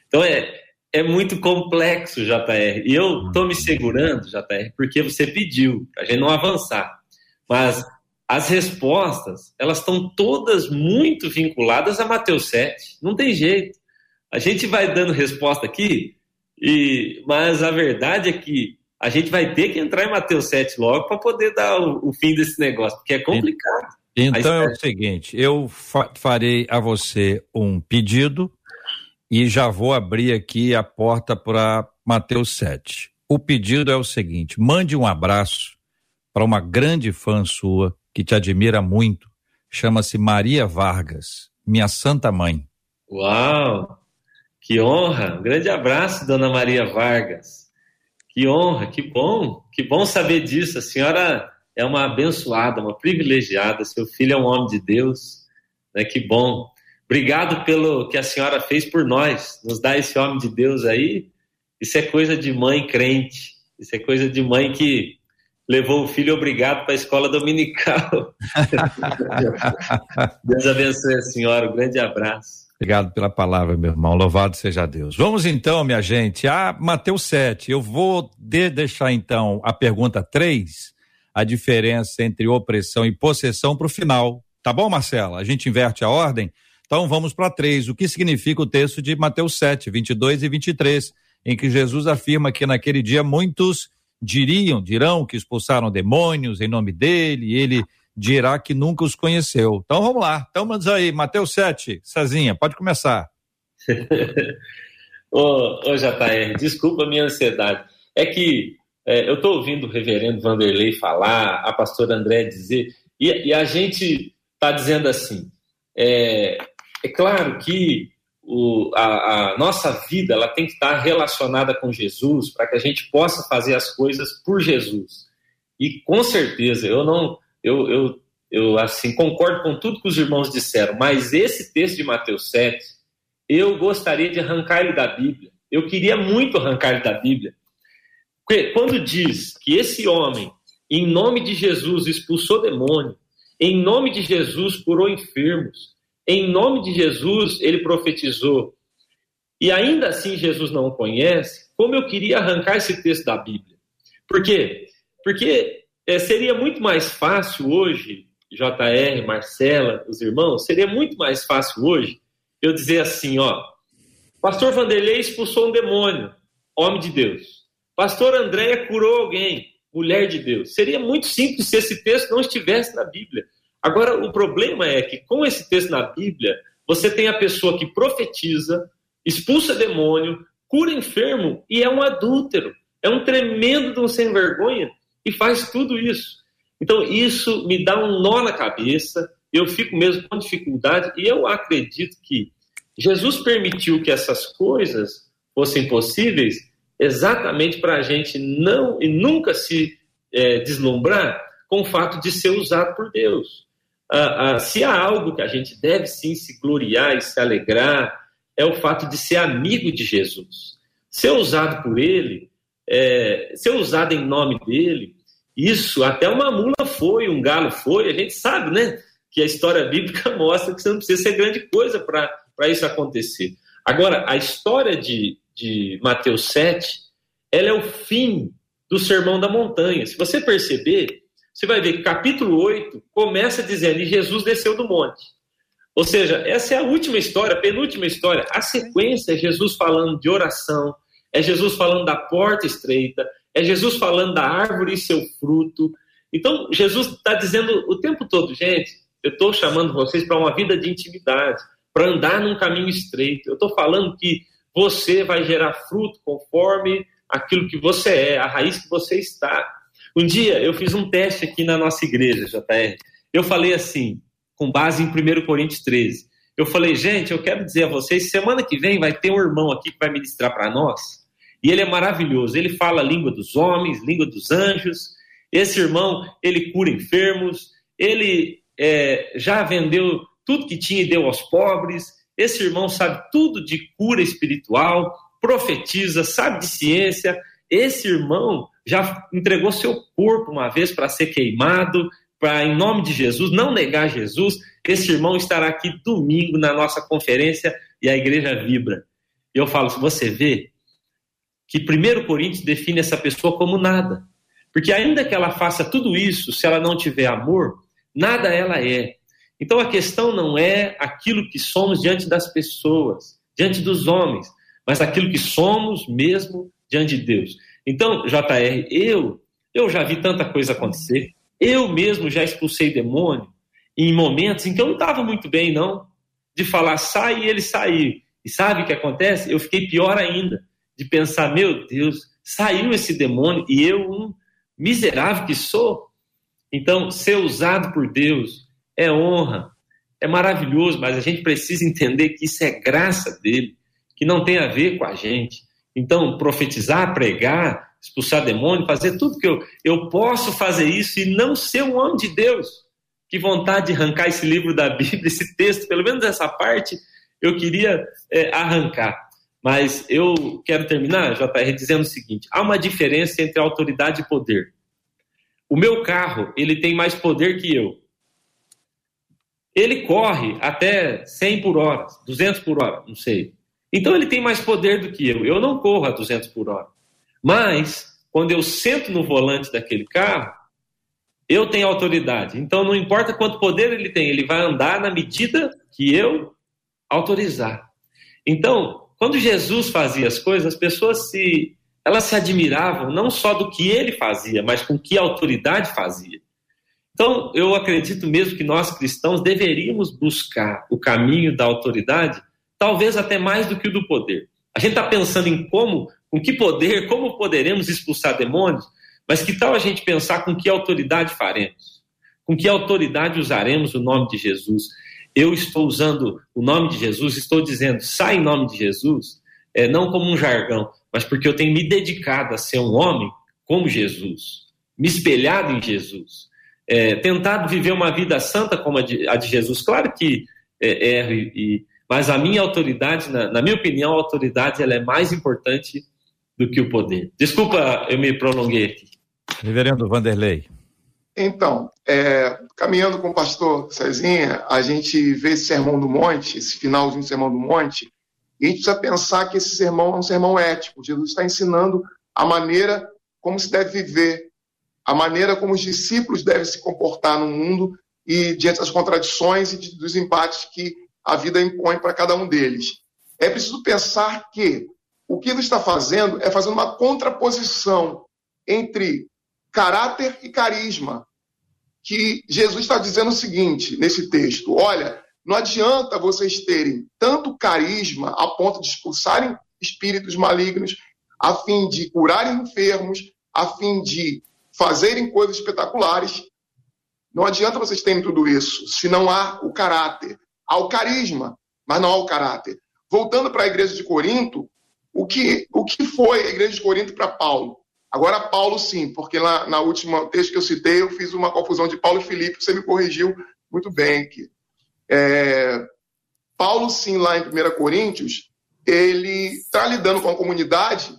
Então é, é muito complexo, JR. E eu estou me segurando, JR, porque você pediu, para a gente não avançar. Mas as respostas, elas estão todas muito vinculadas a Mateus 7. Não tem jeito. A gente vai dando resposta aqui, e, mas a verdade é que a gente vai ter que entrar em Mateus 7 logo para poder dar o, o, fim desse negócio, porque é complicado. Então é o seguinte: eu fa farei a você um pedido e já vou abrir aqui a porta para Mateus 7. O pedido é o seguinte: mande um abraço para uma grande fã sua que te admira muito, chama-se Maria Vargas, minha santa mãe. Uau! Que honra! Um grande abraço, dona Maria Vargas. Que honra, que bom, que bom saber disso. A senhora é uma abençoada, uma privilegiada. Seu filho é um homem de Deus, né? Que bom. Obrigado pelo que a senhora fez por nós, nos dá esse homem de Deus aí. Isso é coisa de mãe crente. Isso é coisa de mãe que levou o filho obrigado para a escola dominical. Deus abençoe a senhora, um grande abraço. Obrigado pela palavra, meu irmão. Louvado seja Deus. Vamos então, minha gente, a Mateus 7. Eu vou de deixar então a pergunta 3, a diferença entre opressão e possessão para o final. Tá bom, Marcela? A gente inverte a ordem? Então vamos para 3. O que significa o texto de Mateus 7, 22 e 23, em que Jesus afirma que naquele dia muitos diriam, dirão que expulsaram demônios em nome dele, e ele dirá que nunca os conheceu. Então vamos lá, estamos aí, Mateus 7, Cezinha, pode começar. ô, ô JR, desculpa a minha ansiedade. É que é, eu estou ouvindo o reverendo Vanderlei falar, a pastora André dizer, e, e a gente está dizendo assim, é, é claro que o, a, a, nossa vida ela tem que estar relacionada com Jesus para que a gente possa fazer as coisas por Jesus. E com certeza, eu não, eu, eu, eu assim concordo com tudo que os irmãos disseram, mas esse texto de Mateus 7, eu gostaria de arrancar ele da Bíblia. Eu queria muito arrancar ele da Bíblia. Quando diz que esse homem, em nome de Jesus, expulsou demônio, em nome de Jesus curou enfermos, em nome de Jesus, ele profetizou. E ainda assim Jesus não o conhece. Como eu queria arrancar esse texto da Bíblia. Por quê? Porque é, seria muito mais fácil hoje, JR, Marcela, os irmãos, seria muito mais fácil hoje eu dizer assim, ó, Pastor Vanderlei expulsou um demônio, homem de Deus. Pastor Andréia curou alguém, mulher de Deus. Seria muito simples se esse texto não estivesse na Bíblia. Agora, o problema é que com esse texto na Bíblia, você tem a pessoa que profetiza, expulsa demônio, cura enfermo e é um adúltero. É um tremendo de um sem vergonha e faz tudo isso. Então, isso me dá um nó na cabeça, eu fico mesmo com dificuldade e eu acredito que Jesus permitiu que essas coisas fossem possíveis exatamente para a gente não e nunca se é, deslumbrar com o fato de ser usado por Deus. Ah, ah, se há algo que a gente deve sim se gloriar e se alegrar, é o fato de ser amigo de Jesus. Ser usado por Ele, é, ser usado em nome dele, isso até uma mula foi, um galo foi, a gente sabe, né? Que a história bíblica mostra que você não precisa ser grande coisa para isso acontecer. Agora, a história de, de Mateus 7, ela é o fim do Sermão da Montanha. Se você perceber, você vai ver que capítulo 8 começa dizendo: e Jesus desceu do monte. Ou seja, essa é a última história, a penúltima história. A sequência é Jesus falando de oração, é Jesus falando da porta estreita, é Jesus falando da árvore e seu fruto. Então, Jesus está dizendo o tempo todo, gente, eu estou chamando vocês para uma vida de intimidade, para andar num caminho estreito. Eu estou falando que você vai gerar fruto conforme aquilo que você é, a raiz que você está. Um dia eu fiz um teste aqui na nossa igreja, JR. Eu falei assim, com base em 1 Coríntios 13. Eu falei, gente, eu quero dizer a vocês, semana que vem vai ter um irmão aqui que vai ministrar para nós. E ele é maravilhoso. Ele fala a língua dos homens, língua dos anjos. Esse irmão, ele cura enfermos. Ele é, já vendeu tudo que tinha e deu aos pobres. Esse irmão sabe tudo de cura espiritual, profetiza, sabe de ciência. Esse irmão já entregou seu corpo uma vez para ser queimado, para, em nome de Jesus, não negar Jesus. Esse irmão estará aqui domingo na nossa conferência e a igreja vibra. E eu falo, se você vê que 1 Coríntios define essa pessoa como nada. Porque ainda que ela faça tudo isso, se ela não tiver amor, nada ela é. Então a questão não é aquilo que somos diante das pessoas, diante dos homens, mas aquilo que somos mesmo diante de Deus. Então, JR, eu, eu já vi tanta coisa acontecer. Eu mesmo já expulsei demônio em momentos em que eu não estava muito bem, não. De falar, sai e ele sair. E sabe o que acontece? Eu fiquei pior ainda. De pensar, meu Deus, saiu esse demônio e eu, um miserável que sou. Então, ser usado por Deus é honra, é maravilhoso, mas a gente precisa entender que isso é graça dele, que não tem a ver com a gente. Então, profetizar, pregar, expulsar demônio, fazer tudo que eu, eu posso fazer isso e não ser um homem de Deus. Que vontade de arrancar esse livro da Bíblia, esse texto, pelo menos essa parte, eu queria é, arrancar. Mas eu quero terminar, JR, dizendo o seguinte: há uma diferença entre autoridade e poder. O meu carro, ele tem mais poder que eu. Ele corre até 100 por hora, 200 por hora, não sei. Então ele tem mais poder do que eu. Eu não corro a 200 por hora. Mas, quando eu sento no volante daquele carro, eu tenho autoridade. Então não importa quanto poder ele tem, ele vai andar na medida que eu autorizar. Então, quando Jesus fazia as coisas, as pessoas se elas se admiravam não só do que ele fazia, mas com que autoridade fazia. Então, eu acredito mesmo que nós cristãos deveríamos buscar o caminho da autoridade talvez até mais do que o do poder. A gente está pensando em como, com que poder, como poderemos expulsar demônios, mas que tal a gente pensar com que autoridade faremos? Com que autoridade usaremos o nome de Jesus? Eu estou usando o nome de Jesus, estou dizendo, sai em nome de Jesus, é, não como um jargão, mas porque eu tenho me dedicado a ser um homem como Jesus, me espelhado em Jesus, é, tentado viver uma vida santa como a de, a de Jesus. Claro que é, erro e, e mas a minha autoridade, na, na minha opinião, a autoridade ela é mais importante do que o poder. Desculpa, eu me prolonguei aqui. Reverendo Vanderlei. Então, é, caminhando com o pastor Cezinha, a gente vê esse sermão do monte, esse finalzinho do sermão do monte, e a gente precisa pensar que esse sermão é um sermão ético. Jesus está ensinando a maneira como se deve viver, a maneira como os discípulos devem se comportar no mundo e diante das contradições e dos embates que a vida impõe para cada um deles. É preciso pensar que o que ele está fazendo é fazendo uma contraposição entre caráter e carisma. Que Jesus está dizendo o seguinte nesse texto: olha, não adianta vocês terem tanto carisma a ponto de expulsarem espíritos malignos, a fim de curarem enfermos, a fim de fazerem coisas espetaculares. Não adianta vocês terem tudo isso se não há o caráter ao carisma, mas não ao caráter. Voltando para a igreja de Corinto, o que, o que foi a igreja de Corinto para Paulo. Agora, Paulo, sim, porque lá na última texto que eu citei, eu fiz uma confusão de Paulo e Filipe, você me corrigiu muito bem aqui. É, Paulo, sim, lá em 1 Coríntios, ele está lidando com a comunidade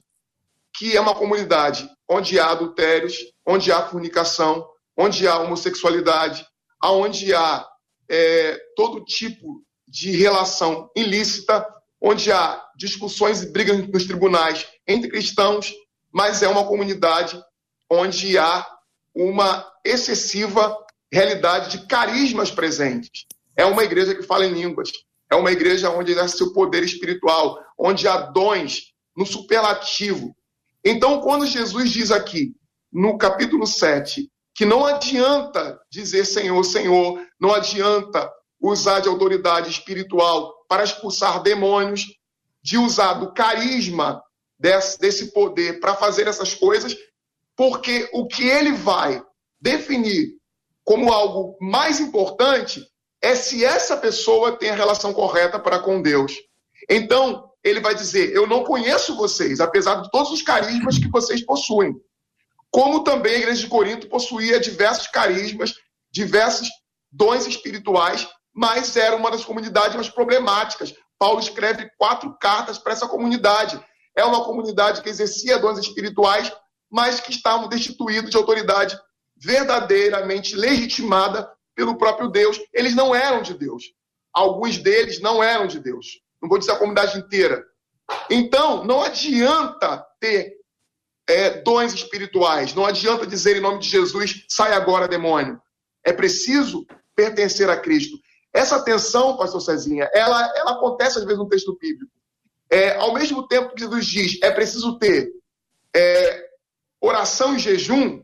que é uma comunidade onde há adultérios, onde há fornicação, onde há homossexualidade, onde há é, todo tipo de relação ilícita, onde há discussões e brigas nos tribunais entre cristãos, mas é uma comunidade onde há uma excessiva realidade de carismas presentes. É uma igreja que fala em línguas, é uma igreja onde exerce o poder espiritual, onde há dons no superlativo. Então, quando Jesus diz aqui, no capítulo 7, que não adianta dizer Senhor, Senhor, não adianta usar de autoridade espiritual para expulsar demônios, de usar do carisma desse, desse poder para fazer essas coisas, porque o que ele vai definir como algo mais importante é se essa pessoa tem a relação correta para com Deus. Então, ele vai dizer: Eu não conheço vocês, apesar de todos os carismas que vocês possuem. Como também a igreja de Corinto possuía diversos carismas, diversos dons espirituais, mas era uma das comunidades mais problemáticas. Paulo escreve quatro cartas para essa comunidade. É uma comunidade que exercia dons espirituais, mas que estavam destituídos de autoridade verdadeiramente legitimada pelo próprio Deus. Eles não eram de Deus. Alguns deles não eram de Deus. Não vou dizer a comunidade inteira. Então, não adianta ter é, dons espirituais. Não adianta dizer em nome de Jesus, sai agora, demônio. É preciso pertencer a Cristo. Essa tensão, pastor Cezinha, ela, ela acontece às vezes no texto bíblico. É, ao mesmo tempo que Jesus diz, é preciso ter é, oração e jejum,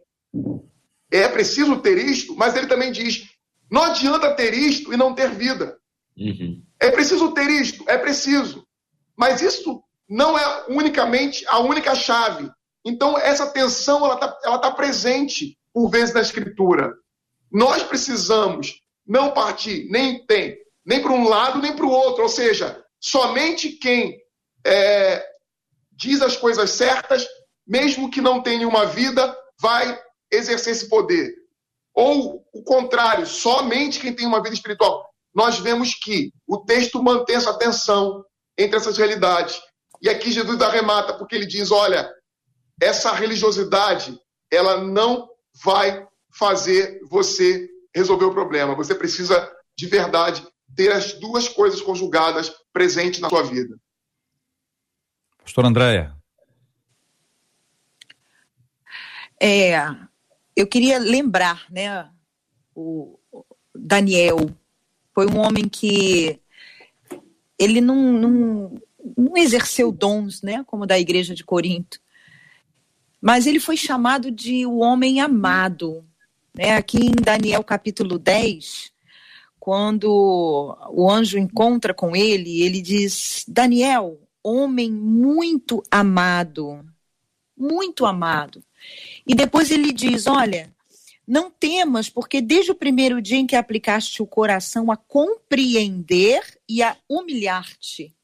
é preciso ter isto, mas ele também diz, não adianta ter isto e não ter vida. Uhum. É preciso ter isto, é preciso. Mas isso não é unicamente a única chave. Então, essa tensão ela está ela tá presente por vezes na Escritura. Nós precisamos não partir nem tem nem para um lado nem para o outro. Ou seja, somente quem é, diz as coisas certas, mesmo que não tenha uma vida, vai exercer esse poder. Ou o contrário, somente quem tem uma vida espiritual. Nós vemos que o texto mantém essa tensão entre essas realidades. E aqui Jesus arremata, porque ele diz: olha, essa religiosidade, ela não vai fazer você resolver o problema. Você precisa, de verdade, ter as duas coisas conjugadas presentes na sua vida. Pastor Andréia. É, eu queria lembrar, né, o Daniel foi um homem que ele não, não, não exerceu dons, né, como da igreja de Corinto, mas ele foi chamado de o homem amado. Né? Aqui em Daniel capítulo 10, quando o anjo encontra com ele, ele diz: Daniel, homem muito amado, muito amado. E depois ele diz: Olha, não temas, porque desde o primeiro dia em que aplicaste o coração a compreender e a humilhar-te,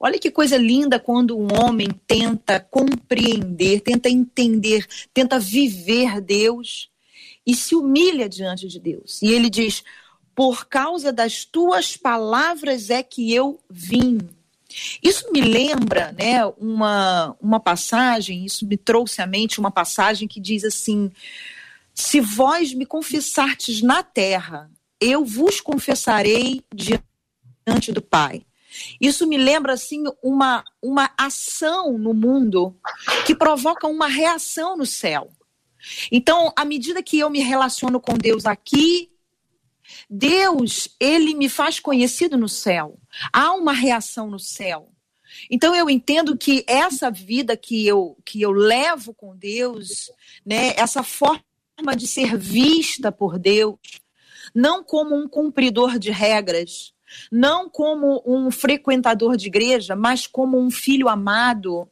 Olha que coisa linda quando um homem tenta compreender, tenta entender, tenta viver Deus e se humilha diante de Deus. E ele diz: Por causa das tuas palavras é que eu vim. Isso me lembra né, uma, uma passagem, isso me trouxe à mente uma passagem que diz assim: Se vós me confessartes na terra, eu vos confessarei diante do Pai. Isso me lembra assim uma, uma ação no mundo que provoca uma reação no céu. Então, à medida que eu me relaciono com Deus aqui, Deus, ele me faz conhecido no céu. Há uma reação no céu. Então eu entendo que essa vida que eu que eu levo com Deus, né, essa forma de ser vista por Deus, não como um cumpridor de regras, não como um frequentador de igreja, mas como um filho amado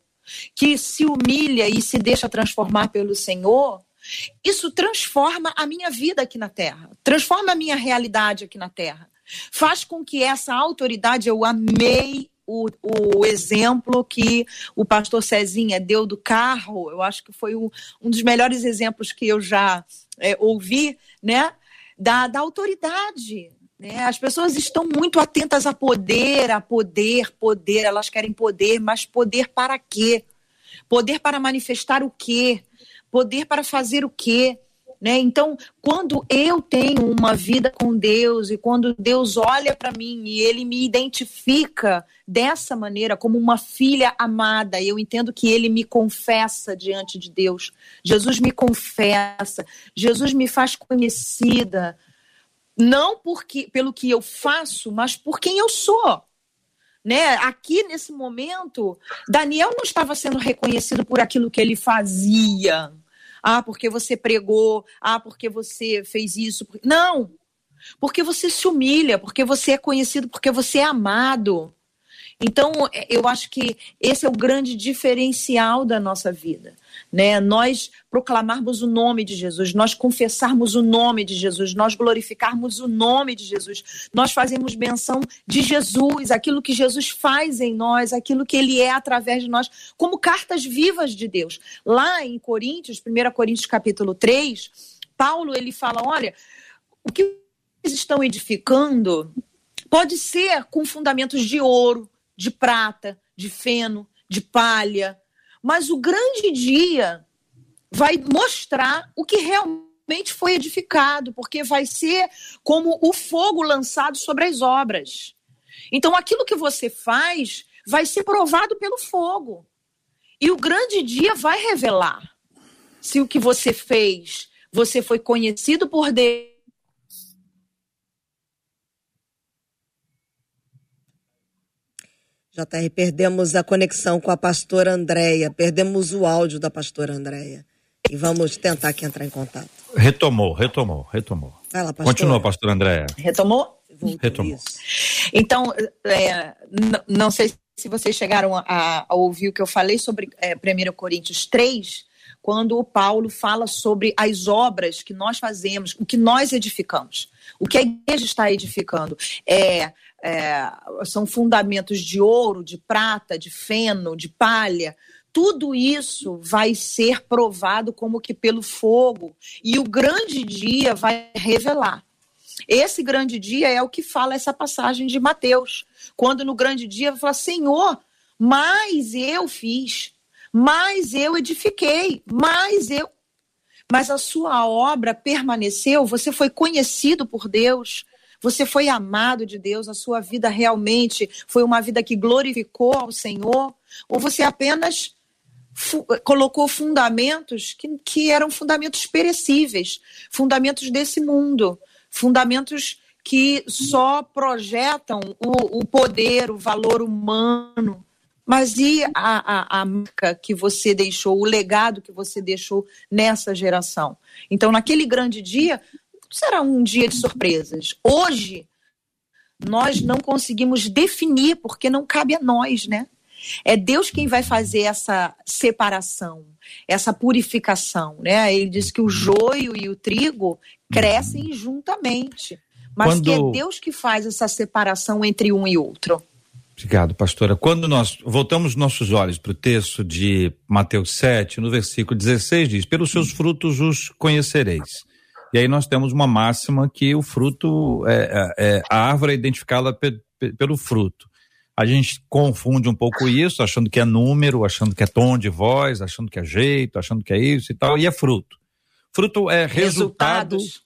que se humilha e se deixa transformar pelo Senhor, isso transforma a minha vida aqui na terra, transforma a minha realidade aqui na terra. Faz com que essa autoridade, eu amei o, o exemplo que o pastor Cezinha deu do carro, eu acho que foi um, um dos melhores exemplos que eu já é, ouvi, né? Da, da autoridade. Né? As pessoas estão muito atentas a poder, a poder, poder, elas querem poder, mas poder para quê? Poder para manifestar o quê? Poder para fazer o quê? Né? Então, quando eu tenho uma vida com Deus e quando Deus olha para mim e ele me identifica dessa maneira como uma filha amada, eu entendo que ele me confessa diante de Deus. Jesus me confessa, Jesus me faz conhecida, não porque pelo que eu faço, mas por quem eu sou. Né? Aqui nesse momento, Daniel não estava sendo reconhecido por aquilo que ele fazia ah, porque você pregou, ah, porque você fez isso. Não! Porque você se humilha, porque você é conhecido, porque você é amado. Então, é, eu acho que esse é o grande diferencial da nossa vida né? Nós proclamarmos o nome de Jesus, nós confessarmos o nome de Jesus, nós glorificarmos o nome de Jesus, nós fazemos menção de Jesus, aquilo que Jesus faz em nós, aquilo que ele é através de nós, como cartas vivas de Deus. Lá em Coríntios, 1 Coríntios capítulo 3, Paulo ele fala, olha, o que vocês estão edificando pode ser com fundamentos de ouro, de prata, de feno, de palha, mas o grande dia vai mostrar o que realmente foi edificado, porque vai ser como o fogo lançado sobre as obras. Então, aquilo que você faz vai ser provado pelo fogo. E o grande dia vai revelar se o que você fez, você foi conhecido por Deus JR, perdemos a conexão com a pastora Andréia, perdemos o áudio da pastora Andréia. E vamos tentar aqui entrar em contato. Retomou, retomou, retomou. Vai lá, pastora. Continua, pastora Andréia. Retomou? Voltou retomou. Isso. Então, é, não sei se vocês chegaram a, a, ouvir o que eu falei sobre é, 1 Coríntios 3, quando o Paulo fala sobre as obras que nós fazemos, o que nós edificamos, o que a igreja está edificando. É, é, são fundamentos de ouro, de prata, de feno, de palha. Tudo isso vai ser provado como que pelo fogo, e o grande dia vai revelar. Esse grande dia é o que fala essa passagem de Mateus, quando no grande dia vai falar: Senhor, mais eu fiz, mais eu edifiquei, mais eu. Mas a sua obra permaneceu, você foi conhecido por Deus, você foi amado de Deus? A sua vida realmente foi uma vida que glorificou ao Senhor? Ou você apenas fu colocou fundamentos que, que eram fundamentos perecíveis, fundamentos desse mundo, fundamentos que só projetam o, o poder, o valor humano? Mas e a, a, a, marca que você deixou, o legado que você deixou nessa geração? Então, naquele grande dia, será um dia de surpresas. Hoje, nós não conseguimos definir, porque não cabe a nós, né? É Deus quem vai fazer essa separação, essa purificação, né? Ele diz que o joio e o trigo crescem juntamente, mas Quando... que é Deus que faz essa separação entre um e outro. Obrigado, pastora. Quando nós voltamos nossos olhos para o texto de Mateus 7, no versículo 16, diz: Pelos seus frutos os conhecereis. E aí nós temos uma máxima que o fruto, é, é, é a árvore é identificada pe, pe, pelo fruto. A gente confunde um pouco isso, achando que é número, achando que é tom de voz, achando que é jeito, achando que é isso e tal, e é fruto. Fruto é resultado, Resultados.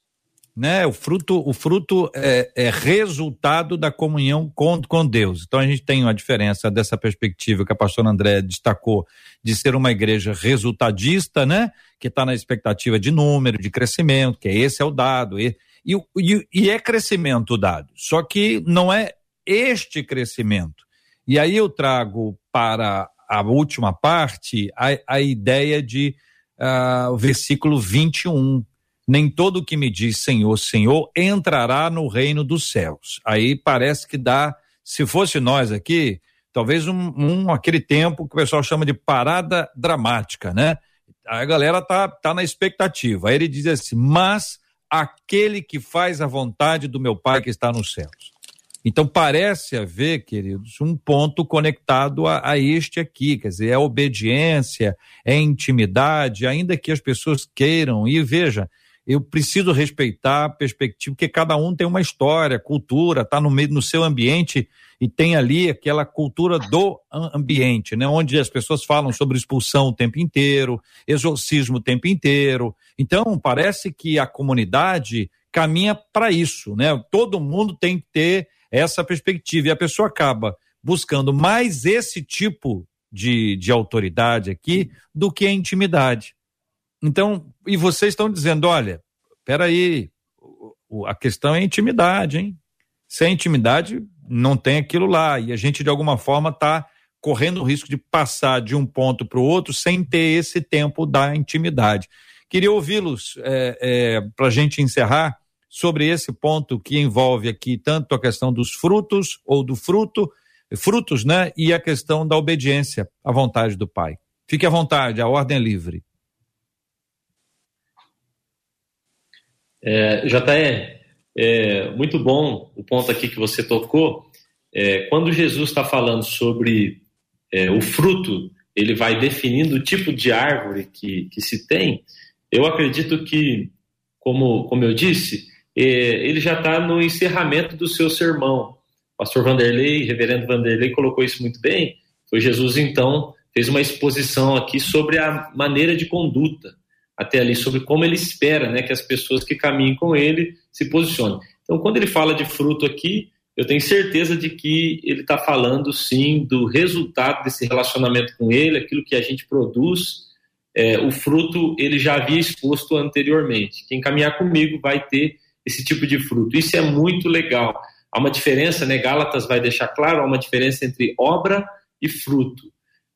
Né? O fruto, o fruto é, é, resultado da comunhão com, com Deus. Então a gente tem uma diferença dessa perspectiva que a pastora André destacou de ser uma igreja resultadista, né? Que está na expectativa de número, de crescimento, que esse é o dado. E, e, e é crescimento dado. Só que não é este crescimento. E aí eu trago para a última parte a, a ideia de uh, o versículo 21. Nem todo que me diz Senhor, Senhor entrará no reino dos céus. Aí parece que dá, se fosse nós aqui, talvez um, um, aquele tempo que o pessoal chama de parada dramática, né? A galera tá, tá na expectativa. Aí ele diz assim: mas aquele que faz a vontade do meu Pai que está nos céus. Então parece haver, queridos, um ponto conectado a, a, este aqui, quer dizer, é obediência, é intimidade, ainda que as pessoas queiram. E veja, eu preciso respeitar a perspectiva, porque cada um tem uma história, cultura, está no meio no seu ambiente e tem ali aquela cultura do ambiente, né, onde as pessoas falam sobre expulsão o tempo inteiro, exorcismo o tempo inteiro. Então parece que a comunidade caminha para isso, né? Todo mundo tem que ter essa perspectiva. E a pessoa acaba buscando mais esse tipo de, de autoridade aqui do que a intimidade. Então, e vocês estão dizendo, olha, peraí, a questão é intimidade, hein? Sem intimidade, não tem aquilo lá. E a gente, de alguma forma, está correndo o risco de passar de um ponto para o outro sem ter esse tempo da intimidade. Queria ouvi-los é, é, para a gente encerrar sobre esse ponto que envolve aqui tanto a questão dos frutos ou do fruto, frutos, né? E a questão da obediência à vontade do Pai. Fique à vontade, a ordem é livre. É, JR, é muito bom o ponto aqui que você tocou. É, quando Jesus está falando sobre é, o fruto, ele vai definindo o tipo de árvore que, que se tem. Eu acredito que, como, como eu disse, é, ele já está no encerramento do seu sermão. Pastor Vanderlei, reverendo Vanderlei, colocou isso muito bem. Foi Jesus, então, fez uma exposição aqui sobre a maneira de conduta, até ali, sobre como ele espera né, que as pessoas que caminhem com ele se posicionem. Então, quando ele fala de fruto aqui, eu tenho certeza de que ele está falando, sim, do resultado desse relacionamento com ele, aquilo que a gente produz. É, o fruto ele já havia exposto anteriormente. Quem caminhar comigo vai ter esse tipo de fruto. Isso é muito legal. Há uma diferença, né? Gálatas vai deixar claro, há uma diferença entre obra e fruto.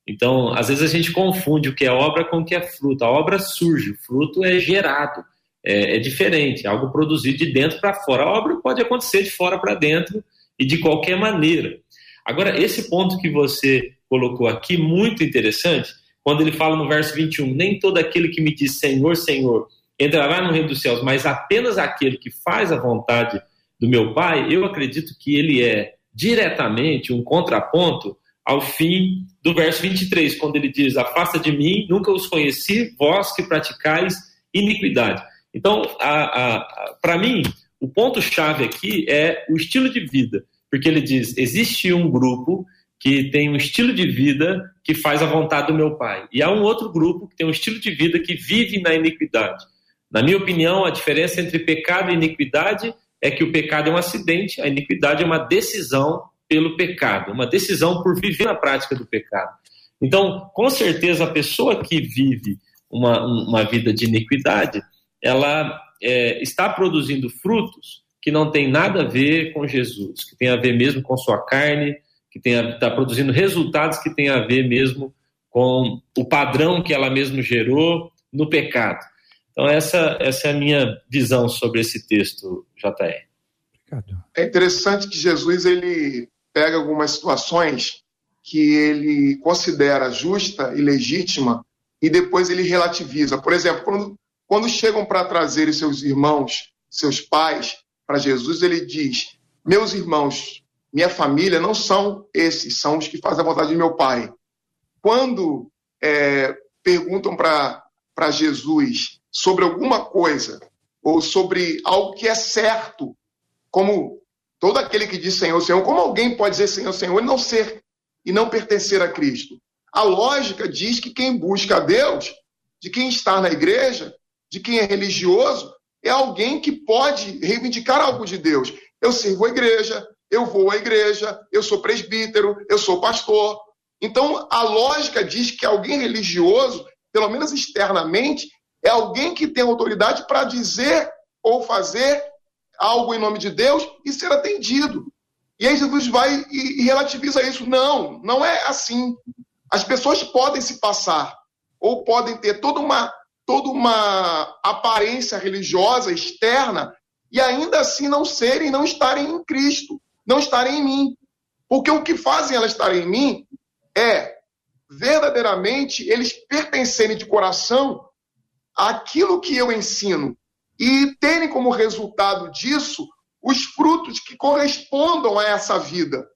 Então, às vezes a gente confunde o que é obra com o que é fruto. A obra surge, o fruto é gerado, é, é diferente, é algo produzido de dentro para fora. A obra pode acontecer de fora para dentro e de qualquer maneira. Agora, esse ponto que você colocou aqui, muito interessante, quando ele fala no verso 21, nem todo aquele que me diz Senhor, Senhor, entrará no reino dos céus, mas apenas aquele que faz a vontade do meu Pai, eu acredito que ele é diretamente um contraponto ao fim do verso 23, quando ele diz: Afasta de mim, nunca os conheci, vós que praticais iniquidade. Então, para mim, o ponto-chave aqui é o estilo de vida, porque ele diz: existe um grupo que tem um estilo de vida que faz a vontade do meu pai, e há um outro grupo que tem um estilo de vida que vive na iniquidade. Na minha opinião, a diferença entre pecado e iniquidade é que o pecado é um acidente, a iniquidade é uma decisão pelo pecado, uma decisão por viver na prática do pecado. Então, com certeza, a pessoa que vive uma, uma vida de iniquidade, ela é, está produzindo frutos que não tem nada a ver com Jesus, que tem a ver mesmo com sua carne, que está produzindo resultados que tem a ver mesmo com o padrão que ela mesma gerou no pecado. Então, essa, essa é a minha visão sobre esse texto, JR. É interessante que Jesus ele pega algumas situações que ele considera justa e legítima e depois ele relativiza. Por exemplo, quando, quando chegam para trazer seus irmãos, seus pais, para Jesus, ele diz: Meus irmãos, minha família não são esses, são os que fazem a vontade de meu pai. Quando é, perguntam para Jesus sobre alguma coisa ou sobre algo que é certo, como todo aquele que diz Senhor, Senhor, como alguém pode dizer Senhor, Senhor e não ser e não pertencer a Cristo? A lógica diz que quem busca a Deus, de quem está na igreja, de quem é religioso, é alguém que pode reivindicar algo de Deus. Eu sirvo a igreja, eu vou à igreja, eu sou presbítero, eu sou pastor. Então, a lógica diz que alguém religioso, pelo menos externamente, é alguém que tem autoridade para dizer ou fazer algo em nome de Deus e ser atendido. E aí Jesus vai e, relativiza isso. Não, não é assim. As pessoas podem se passar ou podem ter toda uma toda uma aparência religiosa externa e ainda assim não serem, não estarem em Cristo, não estarem em mim. Porque o que fazem elas estarem em mim é verdadeiramente eles pertencerem de coração aquilo que eu ensino e terem como resultado disso os frutos que correspondam a essa vida.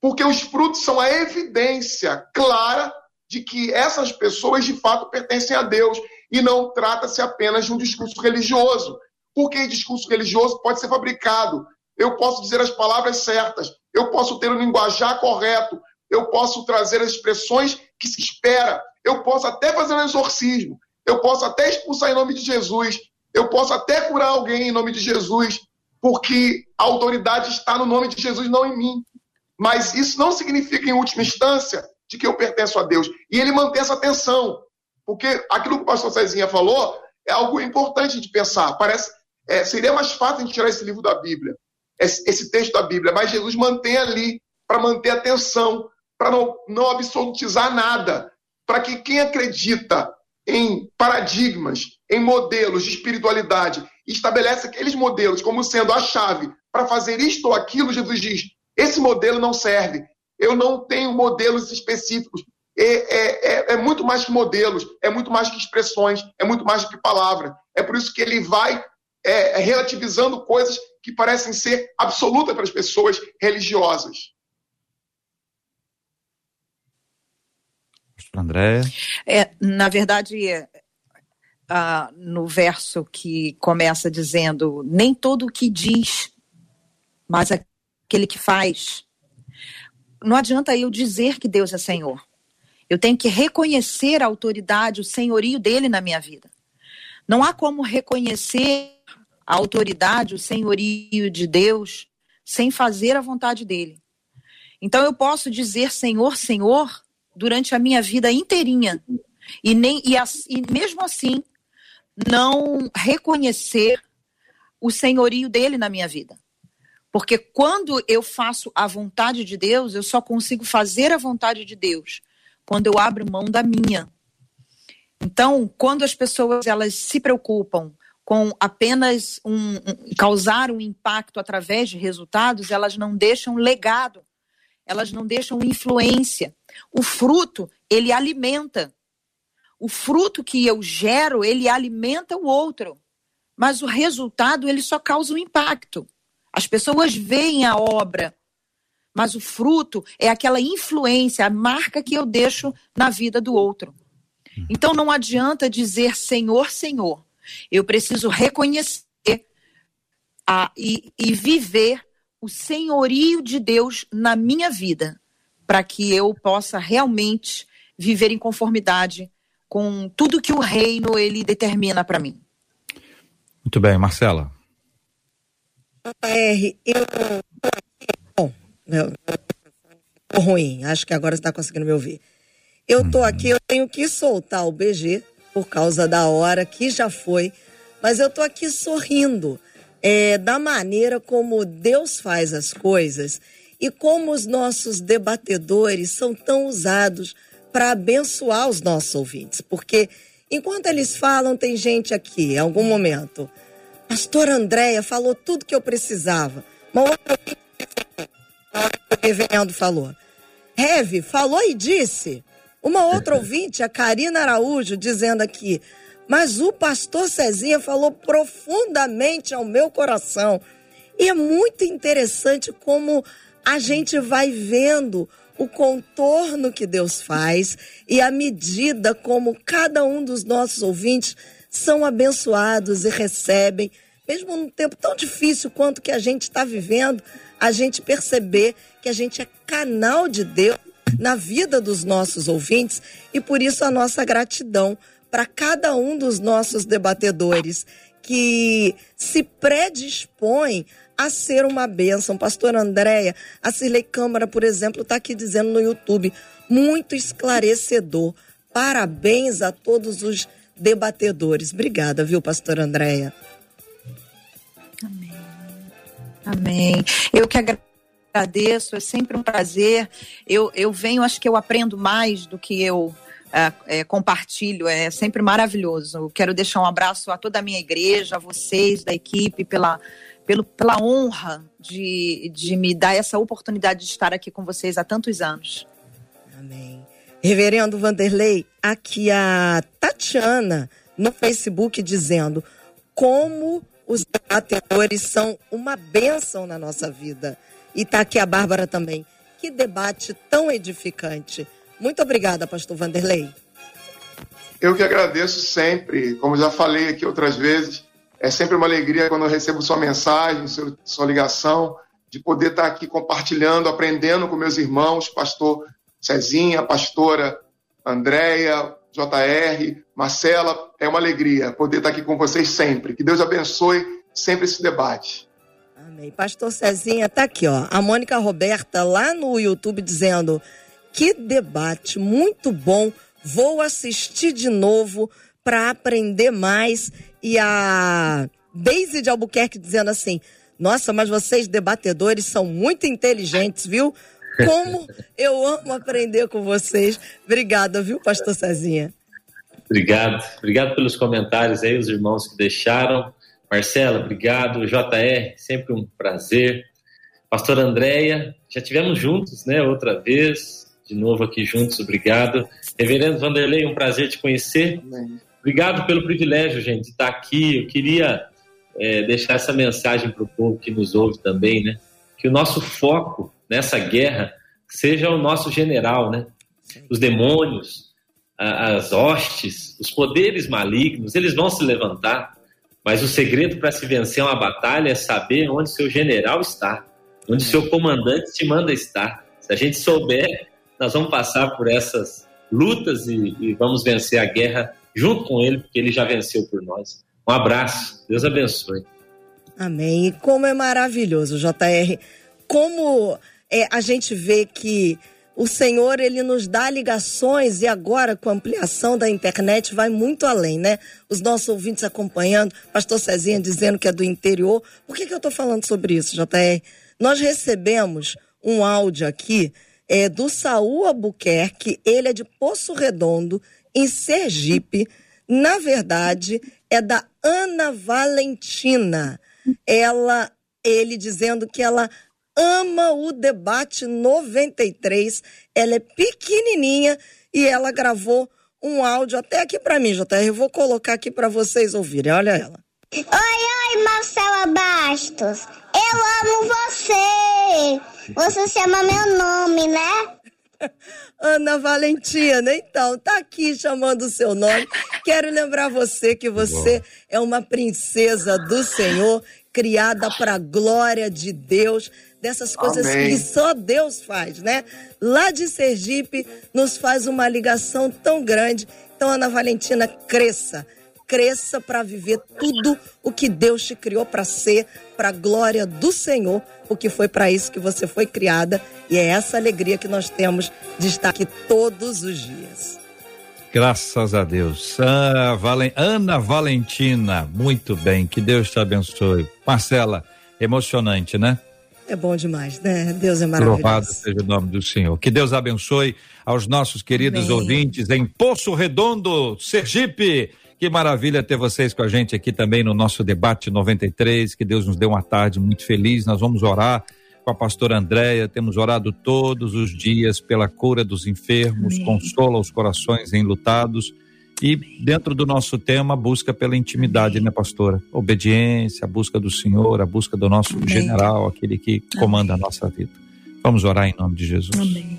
Porque os frutos são a evidência clara de que essas pessoas de fato pertencem a Deus e não trata-se apenas de um discurso religioso. Porque discurso religioso pode ser fabricado. Eu posso dizer as palavras certas, eu posso ter o linguajar correto, eu posso trazer as expressões que se espera, eu posso até fazer um exorcismo, eu posso até expulsar em nome de Jesus, eu posso até curar alguém em nome de Jesus, porque a autoridade está no nome de Jesus, não em mim. Mas isso não significa, em última instância, de que eu pertenço a Deus. E ele mantém essa tensão. Porque aquilo que o pastor Cezinha falou é algo importante de pensar. Parece, é, seria mais fácil a gente tirar esse livro da Bíblia, esse, esse texto da Bíblia, mas Jesus mantém ali para manter a tensão, para não, não absolutizar nada, para que quem acredita em paradigmas, em modelos de espiritualidade, estabelece aqueles modelos como sendo a chave para fazer isto ou aquilo, Jesus diz: esse modelo não serve. Eu não tenho modelos específicos. É, é, é, é, muito mais que modelos, é muito mais que expressões, é muito mais do que palavras. É por isso que ele vai é, relativizando coisas que parecem ser absolutas para as pessoas religiosas. André? É, na verdade, no verso que começa dizendo: Nem todo o que diz, mas aquele que faz. Não adianta eu dizer que Deus é Senhor. Eu tenho que reconhecer a autoridade, o senhorio dele na minha vida. Não há como reconhecer a autoridade, o senhorio de Deus sem fazer a vontade dele. Então eu posso dizer Senhor, Senhor durante a minha vida inteirinha e nem e, e mesmo assim não reconhecer o senhorio dele na minha vida. Porque quando eu faço a vontade de Deus, eu só consigo fazer a vontade de Deus quando eu abro mão da minha. Então, quando as pessoas elas se preocupam com apenas um, um, causar um impacto através de resultados, elas não deixam legado, elas não deixam influência. O fruto, ele alimenta. O fruto que eu gero, ele alimenta o outro. Mas o resultado, ele só causa um impacto. As pessoas veem a obra, mas o fruto é aquela influência, a marca que eu deixo na vida do outro. Então não adianta dizer Senhor, Senhor. Eu preciso reconhecer a, e, e viver o senhorio de Deus na minha vida, para que eu possa realmente viver em conformidade com tudo que o reino ele determina para mim. Muito bem, Marcela. R, eu bom, meu, ruim, acho que agora você está conseguindo me ouvir. Eu tô uhum. aqui, eu tenho que soltar o BG por causa da hora que já foi, mas eu tô aqui sorrindo é, da maneira como Deus faz as coisas e como os nossos debatedores são tão usados para abençoar os nossos ouvintes. Porque enquanto eles falam, tem gente aqui, em algum momento. Pastor Andréia falou tudo que eu precisava. Uma outra o reverendo falou. Heve falou e disse. Uma outra ouvinte, a Karina Araújo, dizendo aqui. Mas o pastor Cezinha falou profundamente ao meu coração. E é muito interessante como a gente vai vendo o contorno que Deus faz e a medida como cada um dos nossos ouvintes são abençoados e recebem, mesmo num tempo tão difícil quanto que a gente está vivendo, a gente perceber que a gente é canal de Deus na vida dos nossos ouvintes e por isso a nossa gratidão para cada um dos nossos debatedores que se predispõe a ser uma bênção. Pastor Andréia, a Cirlei Câmara, por exemplo, está aqui dizendo no YouTube, muito esclarecedor. Parabéns a todos os debatedores. Obrigada, viu, pastor Andréia? Amém. Amém. Eu que agradeço, é sempre um prazer. Eu, eu venho, acho que eu aprendo mais do que eu é, é, compartilho, é sempre maravilhoso. Quero deixar um abraço a toda a minha igreja, a vocês da equipe, pela pelo, pela honra de, de me dar essa oportunidade de estar aqui com vocês há tantos anos. Amém. Reverendo Vanderlei, aqui a Tatiana no Facebook dizendo como os debatedores são uma bênção na nossa vida. E está aqui a Bárbara também. Que debate tão edificante. Muito obrigada, pastor Vanderlei. Eu que agradeço sempre, como já falei aqui outras vezes, é sempre uma alegria quando eu recebo sua mensagem, sua ligação, de poder estar aqui compartilhando, aprendendo com meus irmãos, pastor Cezinha, pastora Andréia, JR, Marcela. É uma alegria poder estar aqui com vocês sempre. Que Deus abençoe sempre esse debate. Amém. Pastor Cezinha, tá aqui, ó. A Mônica Roberta lá no YouTube dizendo: que debate muito bom. Vou assistir de novo para aprender mais. E a Daisy de Albuquerque dizendo assim: Nossa, mas vocês debatedores são muito inteligentes, viu? Como eu amo aprender com vocês. Obrigada, viu, Pastor Cezinha? Obrigado. Obrigado pelos comentários aí, os irmãos que deixaram. Marcela, obrigado. JR, sempre um prazer. Pastor Andréia, já tivemos juntos, né, outra vez, de novo aqui juntos, obrigado. Reverendo Vanderlei, um prazer te conhecer. Amém. Obrigado pelo privilégio, gente, de estar aqui. Eu queria é, deixar essa mensagem para o povo que nos ouve também, né? Que o nosso foco nessa guerra seja o nosso general, né? Os demônios, as hostes, os poderes malignos, eles vão se levantar, mas o segredo para se vencer uma batalha é saber onde seu general está, onde seu comandante te manda estar. Se a gente souber, nós vamos passar por essas lutas e, e vamos vencer a guerra junto com ele, porque ele já venceu por nós. Um abraço, Deus abençoe. Amém. E como é maravilhoso, JR, como é, a gente vê que o Senhor ele nos dá ligações e agora com a ampliação da internet vai muito além, né? Os nossos ouvintes acompanhando, pastor Cezinha dizendo que é do interior. Por que, que eu estou falando sobre isso, JR? Nós recebemos um áudio aqui é, do Saul Albuquerque, ele é de Poço Redondo, em Sergipe. Na verdade, é da Ana Valentina. Ela, ele dizendo que ela ama o debate 93. Ela é pequenininha e ela gravou um áudio até aqui para mim, JR. Eu vou colocar aqui para vocês ouvirem. Olha ela. Oi, oi, Marcela Bastos. Eu amo você. Você chama meu nome, né? Ana Valentina, então, tá aqui chamando o seu nome. Quero lembrar você que você é uma princesa do Senhor, criada para a glória de Deus, dessas coisas Amém. que só Deus faz, né? Lá de Sergipe nos faz uma ligação tão grande. Então, Ana Valentina, cresça cresça para viver tudo o que Deus te criou para ser, para a glória do Senhor, porque foi para isso que você foi criada e é essa alegria que nós temos de estar aqui todos os dias. Graças a Deus. Ah, Valen... Ana Valentina, muito bem, que Deus te abençoe. Marcela, emocionante, né? É bom demais, né? Deus é maravilhoso. Louvado seja o nome do Senhor. Que Deus abençoe aos nossos queridos Amém. ouvintes em Poço Redondo, Sergipe. Que maravilha ter vocês com a gente aqui também no nosso debate 93. Que Deus nos dê uma tarde muito feliz. Nós vamos orar com a pastora Andréia. Temos orado todos os dias pela cura dos enfermos, Amém. consola os corações enlutados. E dentro do nosso tema, busca pela intimidade, Amém. né, pastora? Obediência, a busca do Senhor, a busca do nosso Amém. general, aquele que comanda a nossa vida. Vamos orar em nome de Jesus. Amém.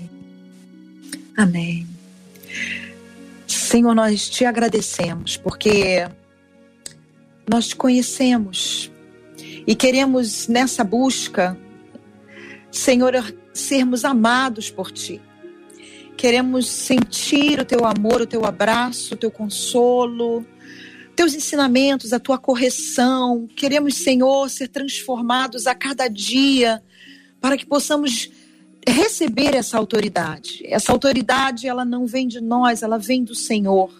Amém. Senhor, nós te agradecemos porque nós te conhecemos e queremos nessa busca, Senhor, sermos amados por ti. Queremos sentir o teu amor, o teu abraço, o teu consolo, teus ensinamentos, a tua correção. Queremos, Senhor, ser transformados a cada dia para que possamos receber essa autoridade. Essa autoridade, ela não vem de nós, ela vem do Senhor.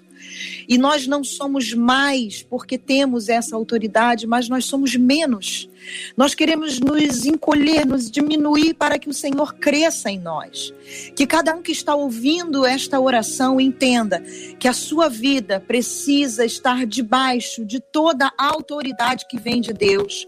E nós não somos mais porque temos essa autoridade, mas nós somos menos. Nós queremos nos encolher, nos diminuir para que o Senhor cresça em nós. Que cada um que está ouvindo esta oração entenda que a sua vida precisa estar debaixo de toda a autoridade que vem de Deus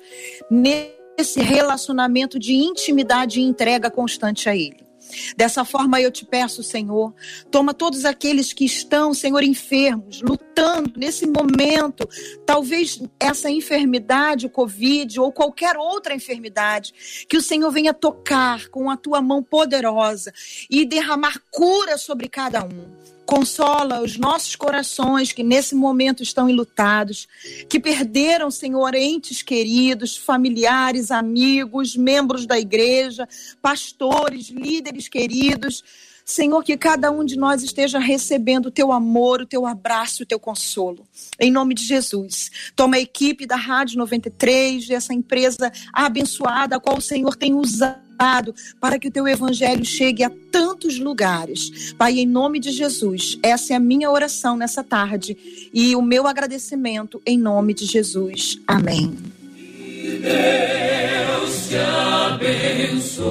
esse relacionamento de intimidade e entrega constante a Ele. Dessa forma eu te peço, Senhor, toma todos aqueles que estão, Senhor, enfermos, lutando nesse momento, talvez essa enfermidade, o Covid ou qualquer outra enfermidade, que o Senhor venha tocar com a tua mão poderosa e derramar cura sobre cada um. Consola os nossos corações que nesse momento estão enlutados, que perderam, Senhor, entes queridos, familiares, amigos, membros da igreja, pastores, líderes queridos. Senhor, que cada um de nós esteja recebendo o teu amor, o teu abraço, o teu consolo. Em nome de Jesus. Toma a equipe da Rádio 93, essa empresa abençoada, a qual o Senhor tem usado para que o teu evangelho chegue a tantos lugares. Pai, em nome de Jesus, essa é a minha oração nessa tarde e o meu agradecimento em nome de Jesus. Amém. Deus te abençoe.